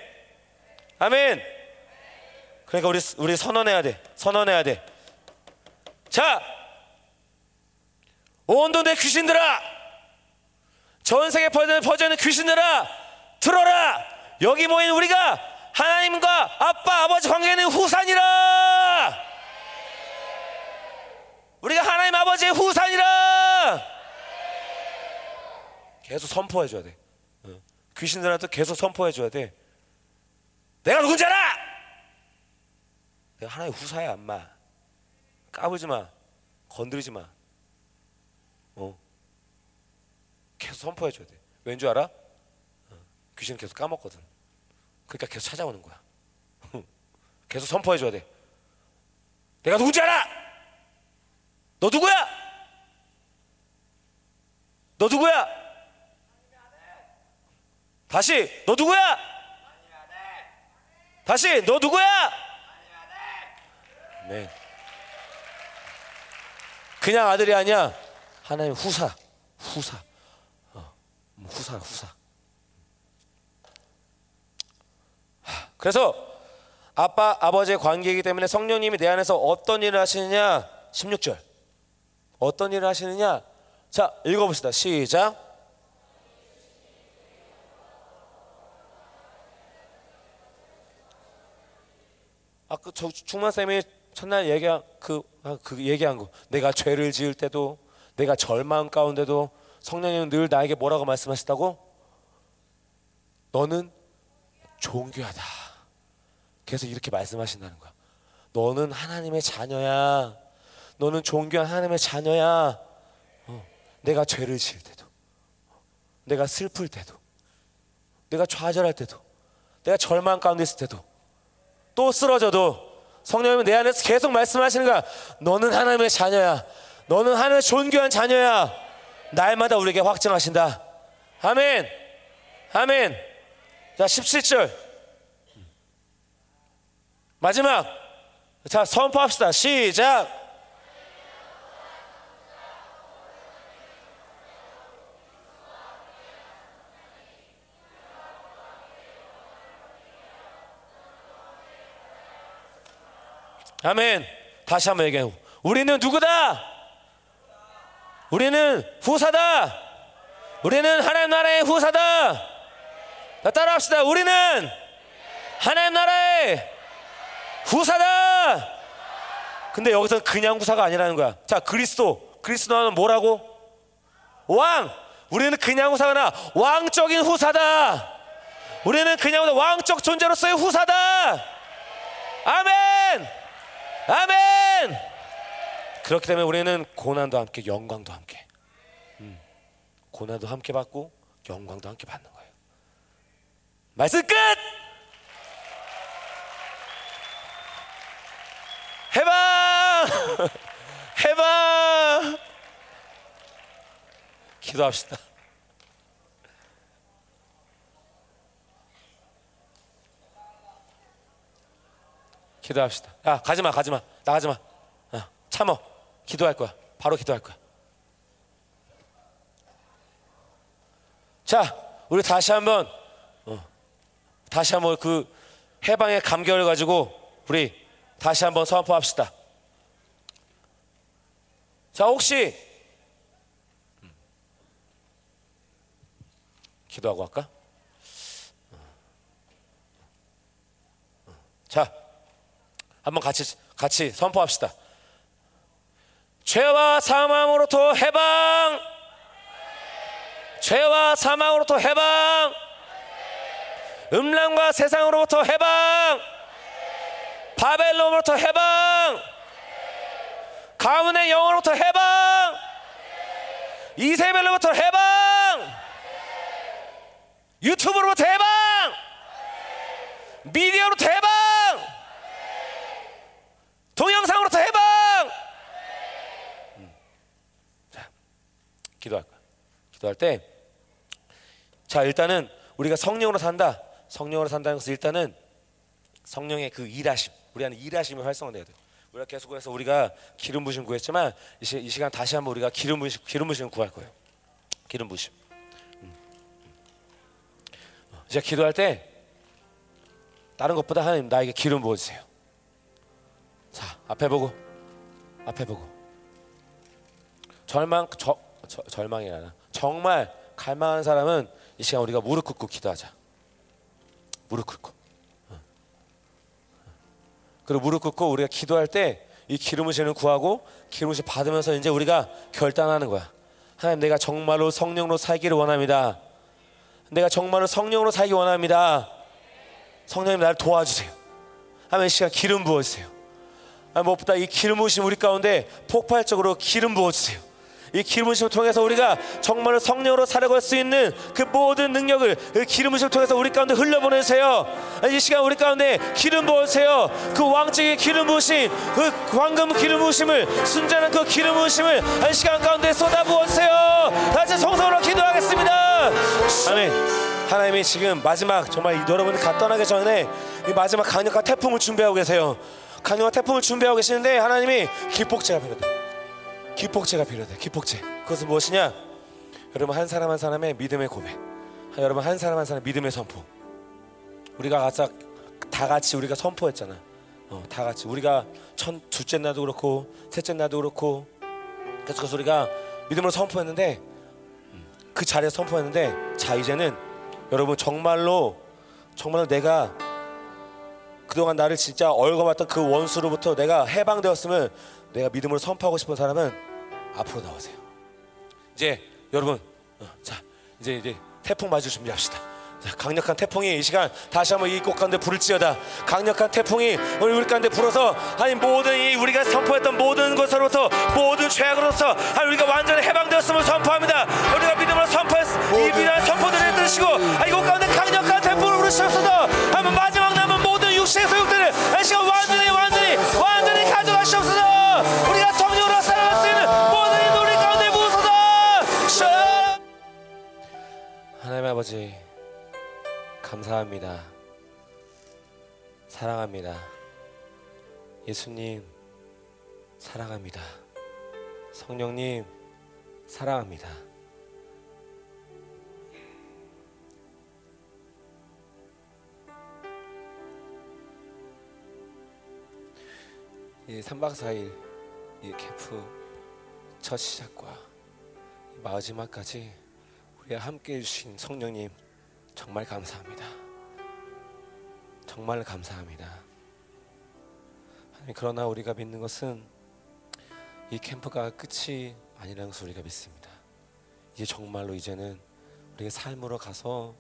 아멘. 그러니까 우리 우리 선언해야 돼. 선언해야 돼. 자, 온도 내 귀신들아, 전 세계 퍼져는 퍼져는 귀신들아, 들어라. 여기 모인 우리가 하나님과 아빠 아버지 관계는 후산이라. 우리가 하나님 아버지의 후산이라. 계속 선포해 줘야 돼. 어. 귀신들한테 계속 선포해 줘야 돼. 내가 누군지 알아. 내가 하나의 후사야, 엄마. 까불지 마. 건드리지 마. 어. 계속 선포해 줘야 돼. 왠 줄 알아? 어. 귀신 계속 까먹거든. 그러니까 계속 찾아오는 거야. 계속 선포해 줘야 돼. 내가 누군지 알아? 너 누구야? 너 누구야? 다시 너 누구야? 다시 너 누구야? 네. 그냥 아들이 아니야. 하나님 후사, 후사, 어, 후사, 후사. 하, 그래서 아빠 아버지의 관계이기 때문에 성령님이 내 안에서 어떤 일을 하시느냐 16절 어떤 일을 하시느냐 자 읽어봅시다 시작 아까 저 충만 쌤이 첫날 얘기한 그, 아, 그 얘기한 거. 내가 죄를 지을 때도 내가 절망 가운데도 성령님은 늘 나에게 뭐라고 말씀하시다고? 너는 존귀하다. 계속 이렇게 말씀하신다는 거야. 너는 하나님의 자녀야. 너는 존귀한 하나님의 자녀야. 어, 내가 죄를 지을 때도 내가 슬플 때도 내가 좌절할 때도 내가 절망 가운데 있을 때도 또 쓰러져도 성령님은 내 안에서 계속 말씀하시는 거야. 너는 하나님의 자녀야. 너는 하나님의 존귀한 자녀야. 날마다 우리에게 확증하신다. 아멘. 아멘. 자, 17절. 마지막. 자, 선포합시다. 시작. 아멘. 다시 한번 얘기해요. 우리는 누구다? 우리는 후사다. 우리는 하나님 나라의 후사다. 자, 따라합시다. 우리는 하나님 나라의 후사다. 근데 여기서 그냥 후사가 아니라는 거야. 자, 그리스도. 그리스도는 뭐라고? 왕. 우리는 그냥 후사가 아니라 왕적인 후사다. 우리는 그냥 왕적 존재로서의 후사다. 아멘. 아멘. 그렇기 때문에 우리는 고난도 함께 영광도 함께. 음, 고난도 함께 받고 영광도 함께 받는 거예요. 말씀 끝. 해방! 해방! 기도합시다. 기도합시다. 야 가지 마 가지 마 나가지 마. 어, 참어 기도할 거야. 바로 기도할 거야. 자 우리 다시 한번 어, 다시 한번 그 해방의 감격을 가지고 우리 다시 한번 선포합시다. 자 혹시 음, 기도하고 할까? 어. 어. 자 한번 같이 같이 선포합시다. 죄와 사망으로부터 해방. 죄와 사망으로부터 해방. 음란과 세상으로부터 해방. 바벨론으로부터 해방. 가문의 영으로부터 해방. 이세벨로부터 해방. 유튜브로부터 해방. 미디어로부터 해방. 동영상으로부터 해방. 음. 자, 기도할 거야. 기도할 때, 자 일단은 우리가 성령으로 산다. 성령으로 산다는 것은 일단은 성령의 그 일하심, 우리 안에 일하심이 활성화돼야 돼. 우리가 계속해서 우리가 기름 부심 구했지만 이, 시, 이 시간 다시 한번 우리가 기름 부심 기름 부심 구할 거예요. 기름 부심. 음. 어, 이제 기도할 때 다른 것보다 하나님 나에게 기름 부어 주세요. 자, 앞에 보고, 앞에 보고. 절망, 저, 저, 절망이 아니라 정말 갈망하는 사람은 이 시간 우리가 무릎 꿇고 기도하자. 무릎 꿇고. 그리고 무릎 꿇고 우리가 기도할 때 이 기름 부심을 구하고 기름 부심 받으면서 이제 우리가 결단하는 거야. 하나님 내가 정말로 성령으로 살기를 원합니다. 내가 정말로 성령으로 살기 원합니다. 성령님 나를 도와주세요. 하면 이 시간 기름 부어주세요. 아, 무엇보다 이 기름 부으심 우리 가운데 폭발적으로 기름 부어주세요. 이 기름 부심을 통해서 우리가 정말로 성령으로 살아갈 수 있는 그 모든 능력을 그 기름 부심을 통해서 우리 가운데 흘려보내세요. 이 시간 우리 가운데 기름 부으세요. 그 왕적인 기름 부으심, 그 황금 기름 부으심을 순전한 그 기름 부으심을 이 시간 가운데 쏟아부어주세요. 다시 성성으로 기도하겠습니다. 아멘. 하나님이 지금 마지막 정말 여러분이 가 떠나기 전에 이 마지막 강력한 태풍을 준비하고 계세요. 강력한 태풍을 준비하고 계시는데 하나님이 기폭제가 필요해. 기폭제가 필요해. 기폭제. 그것은 무엇이냐? 여러분 한 사람 한 사람의 믿음의 고백. 여러분 한 사람 한 사람 믿음의 선포. 우리가 가서 다 같이 우리가 선포했잖아. 어, 다 같이 우리가 첫 둘째 날도 그렇고 셋째 날도 그렇고 계속해서 우리가 믿음으로 선포했는데 음, 그 자리에서 선포했는데 자 이제는 여러분 정말로 정말로 내가 그동안 나를 진짜 얼거봤던 그 원수로부터 내가 해방되었으면 내가 믿음으로 선포하고 싶은 사람은 앞으로 나오세요. 이제 여러분, 어, 자 이제 이제 태풍 맞을 준비합시다. 자, 강력한 태풍이 이 시간 다시 한번 이꽃 가운데 불을지어다. 강력한 태풍이 우리 우리 가운데 불어서 아니 모든 이 우리가 선포했던 모든 것으로부터 모든 죄악으로서 아니 우리가 완전히 해방되었음을 선포합니다. 우리가 믿음으로 선포했 이 비난 선포들을 드시고 아 이곳 가운데 강력한 태풍을 부르셔서 한번 마지막 남은 모든 육신의 소욕들을 이 시간 완전히 아버지 감사합니다. 사랑합니다. 예수님 사랑합니다. 성령님 사랑합니다. 이 3박 4일 이 캠프 첫 시작과 마지막까지 함께 해주신 성령님 정말 감사합니다. 정말 감사합니다. 그러나 우리가 믿는 것은 이 캠프가 끝이 아니라는 것을 우리가 믿습니다. 이제 정말로 이제는 우리가 삶으로 가서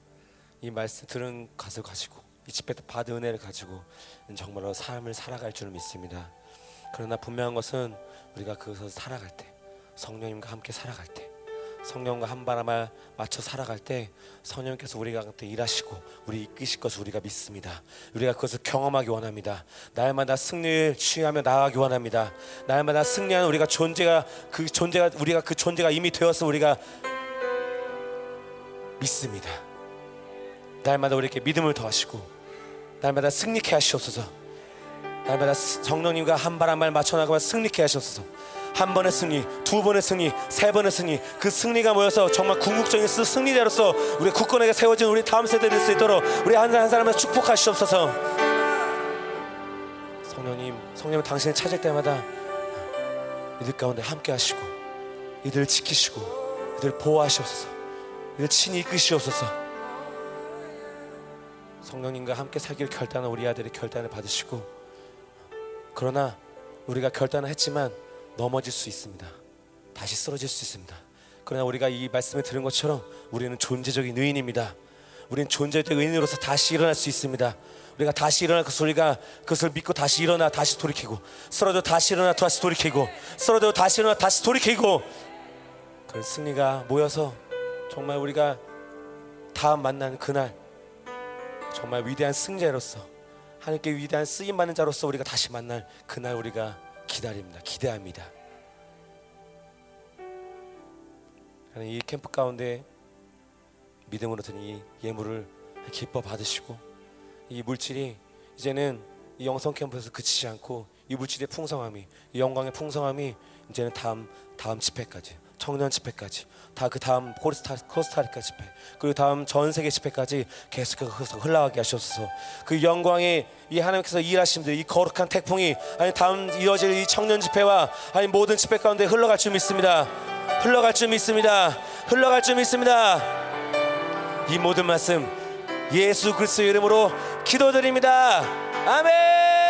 이 말씀 들은 것을 가지고 이때 받은 은혜를 가지고 정말로 삶을 살아갈 줄 믿습니다. 그러나 분명한 것은 우리가 그것을 살아갈 때 성령님과 함께 살아갈 때 성령과 한 바람을 맞춰 살아갈 때 성령께서 우리가 그때 일하시고 우리 이끄실 것을 우리가 믿습니다. 우리가 그것을 경험하기 원합니다. 날마다 승리를 취하며 나아가기 원합니다. 날마다 승리하는 우리가 존재가 그 존재가 우리가 그 존재가 이미 되어서 우리가 믿습니다. 날마다 우리에게 믿음을 더하시고 날마다 승리케 하시옵소서. 날마다 성령님과 한발 맞춰 나가며 승리케 하시옵소서. 한 번의 승리, 두 번의 승리, 세 번의 승리. 그 승리가 모여서 정말 궁극적인 승리자로서 우리 국권에게 세워진 우리 다음 세대 될수 있도록 우리 한 사람 한 사람을 축복하시옵소서. 성령님 성령님 당신을 찾을 때마다 이들 가운데 함께 하시고 이들을 지키시고 이들을 보호하시옵소서. 이들 친히 이끄시옵소서. 성령님과 함께 살기를 결단한 우리 아들의 결단을 받으시고 그러나 우리가 결단을 했지만 넘어질 수 있습니다. 다시 쓰러질 수 있습니다. 그러나 우리가 이 말씀을 들은 것처럼 우리는 존재적인 의인입니다. 우리는 존재적 의인으로서 다시 일어날 수 있습니다. 우리가 다시 일어날 그 소리가 그것을 믿고 다시 일어나 다시 돌이키고 쓰러져 다시 일어나 다시 돌이키고 쓰러져 다시 일어나 다시 돌이키고 그 승리가 모여서 정말 우리가 다음 만나는 그날 정말 위대한 승자로서 하나님께 위대한 쓰임 받는 자로서 우리가 다시 만날 그날 우리가 기다립니다. 기대합니다. 이 캠프 가운데 믿음으로 든이 예물을 기뻐 받으시고 이 물질이 이제는 이 영성 캠프에서 그치지 않고 이 물질의 풍성함이 이 영광의 풍성함이 이제는 다음 다음 집회까지 청년 집회까지 다 그 다음 코스타, 코스타리카 집회 그리고 다음 전 세계 집회까지 계속해서 흘러가게 하셔서. 그 영광의 이 하나님께서 일하심들 이 거룩한 태풍이 아니 다음 이어질 이 청년 집회와 아니 모든 집회 가운데 흘러갈 줄 믿습니다. 흘러갈 줄 믿습니다. 흘러갈 줄 믿습니다. 이 모든 말씀 예수 그리스도의 이름으로 기도드립니다. 아멘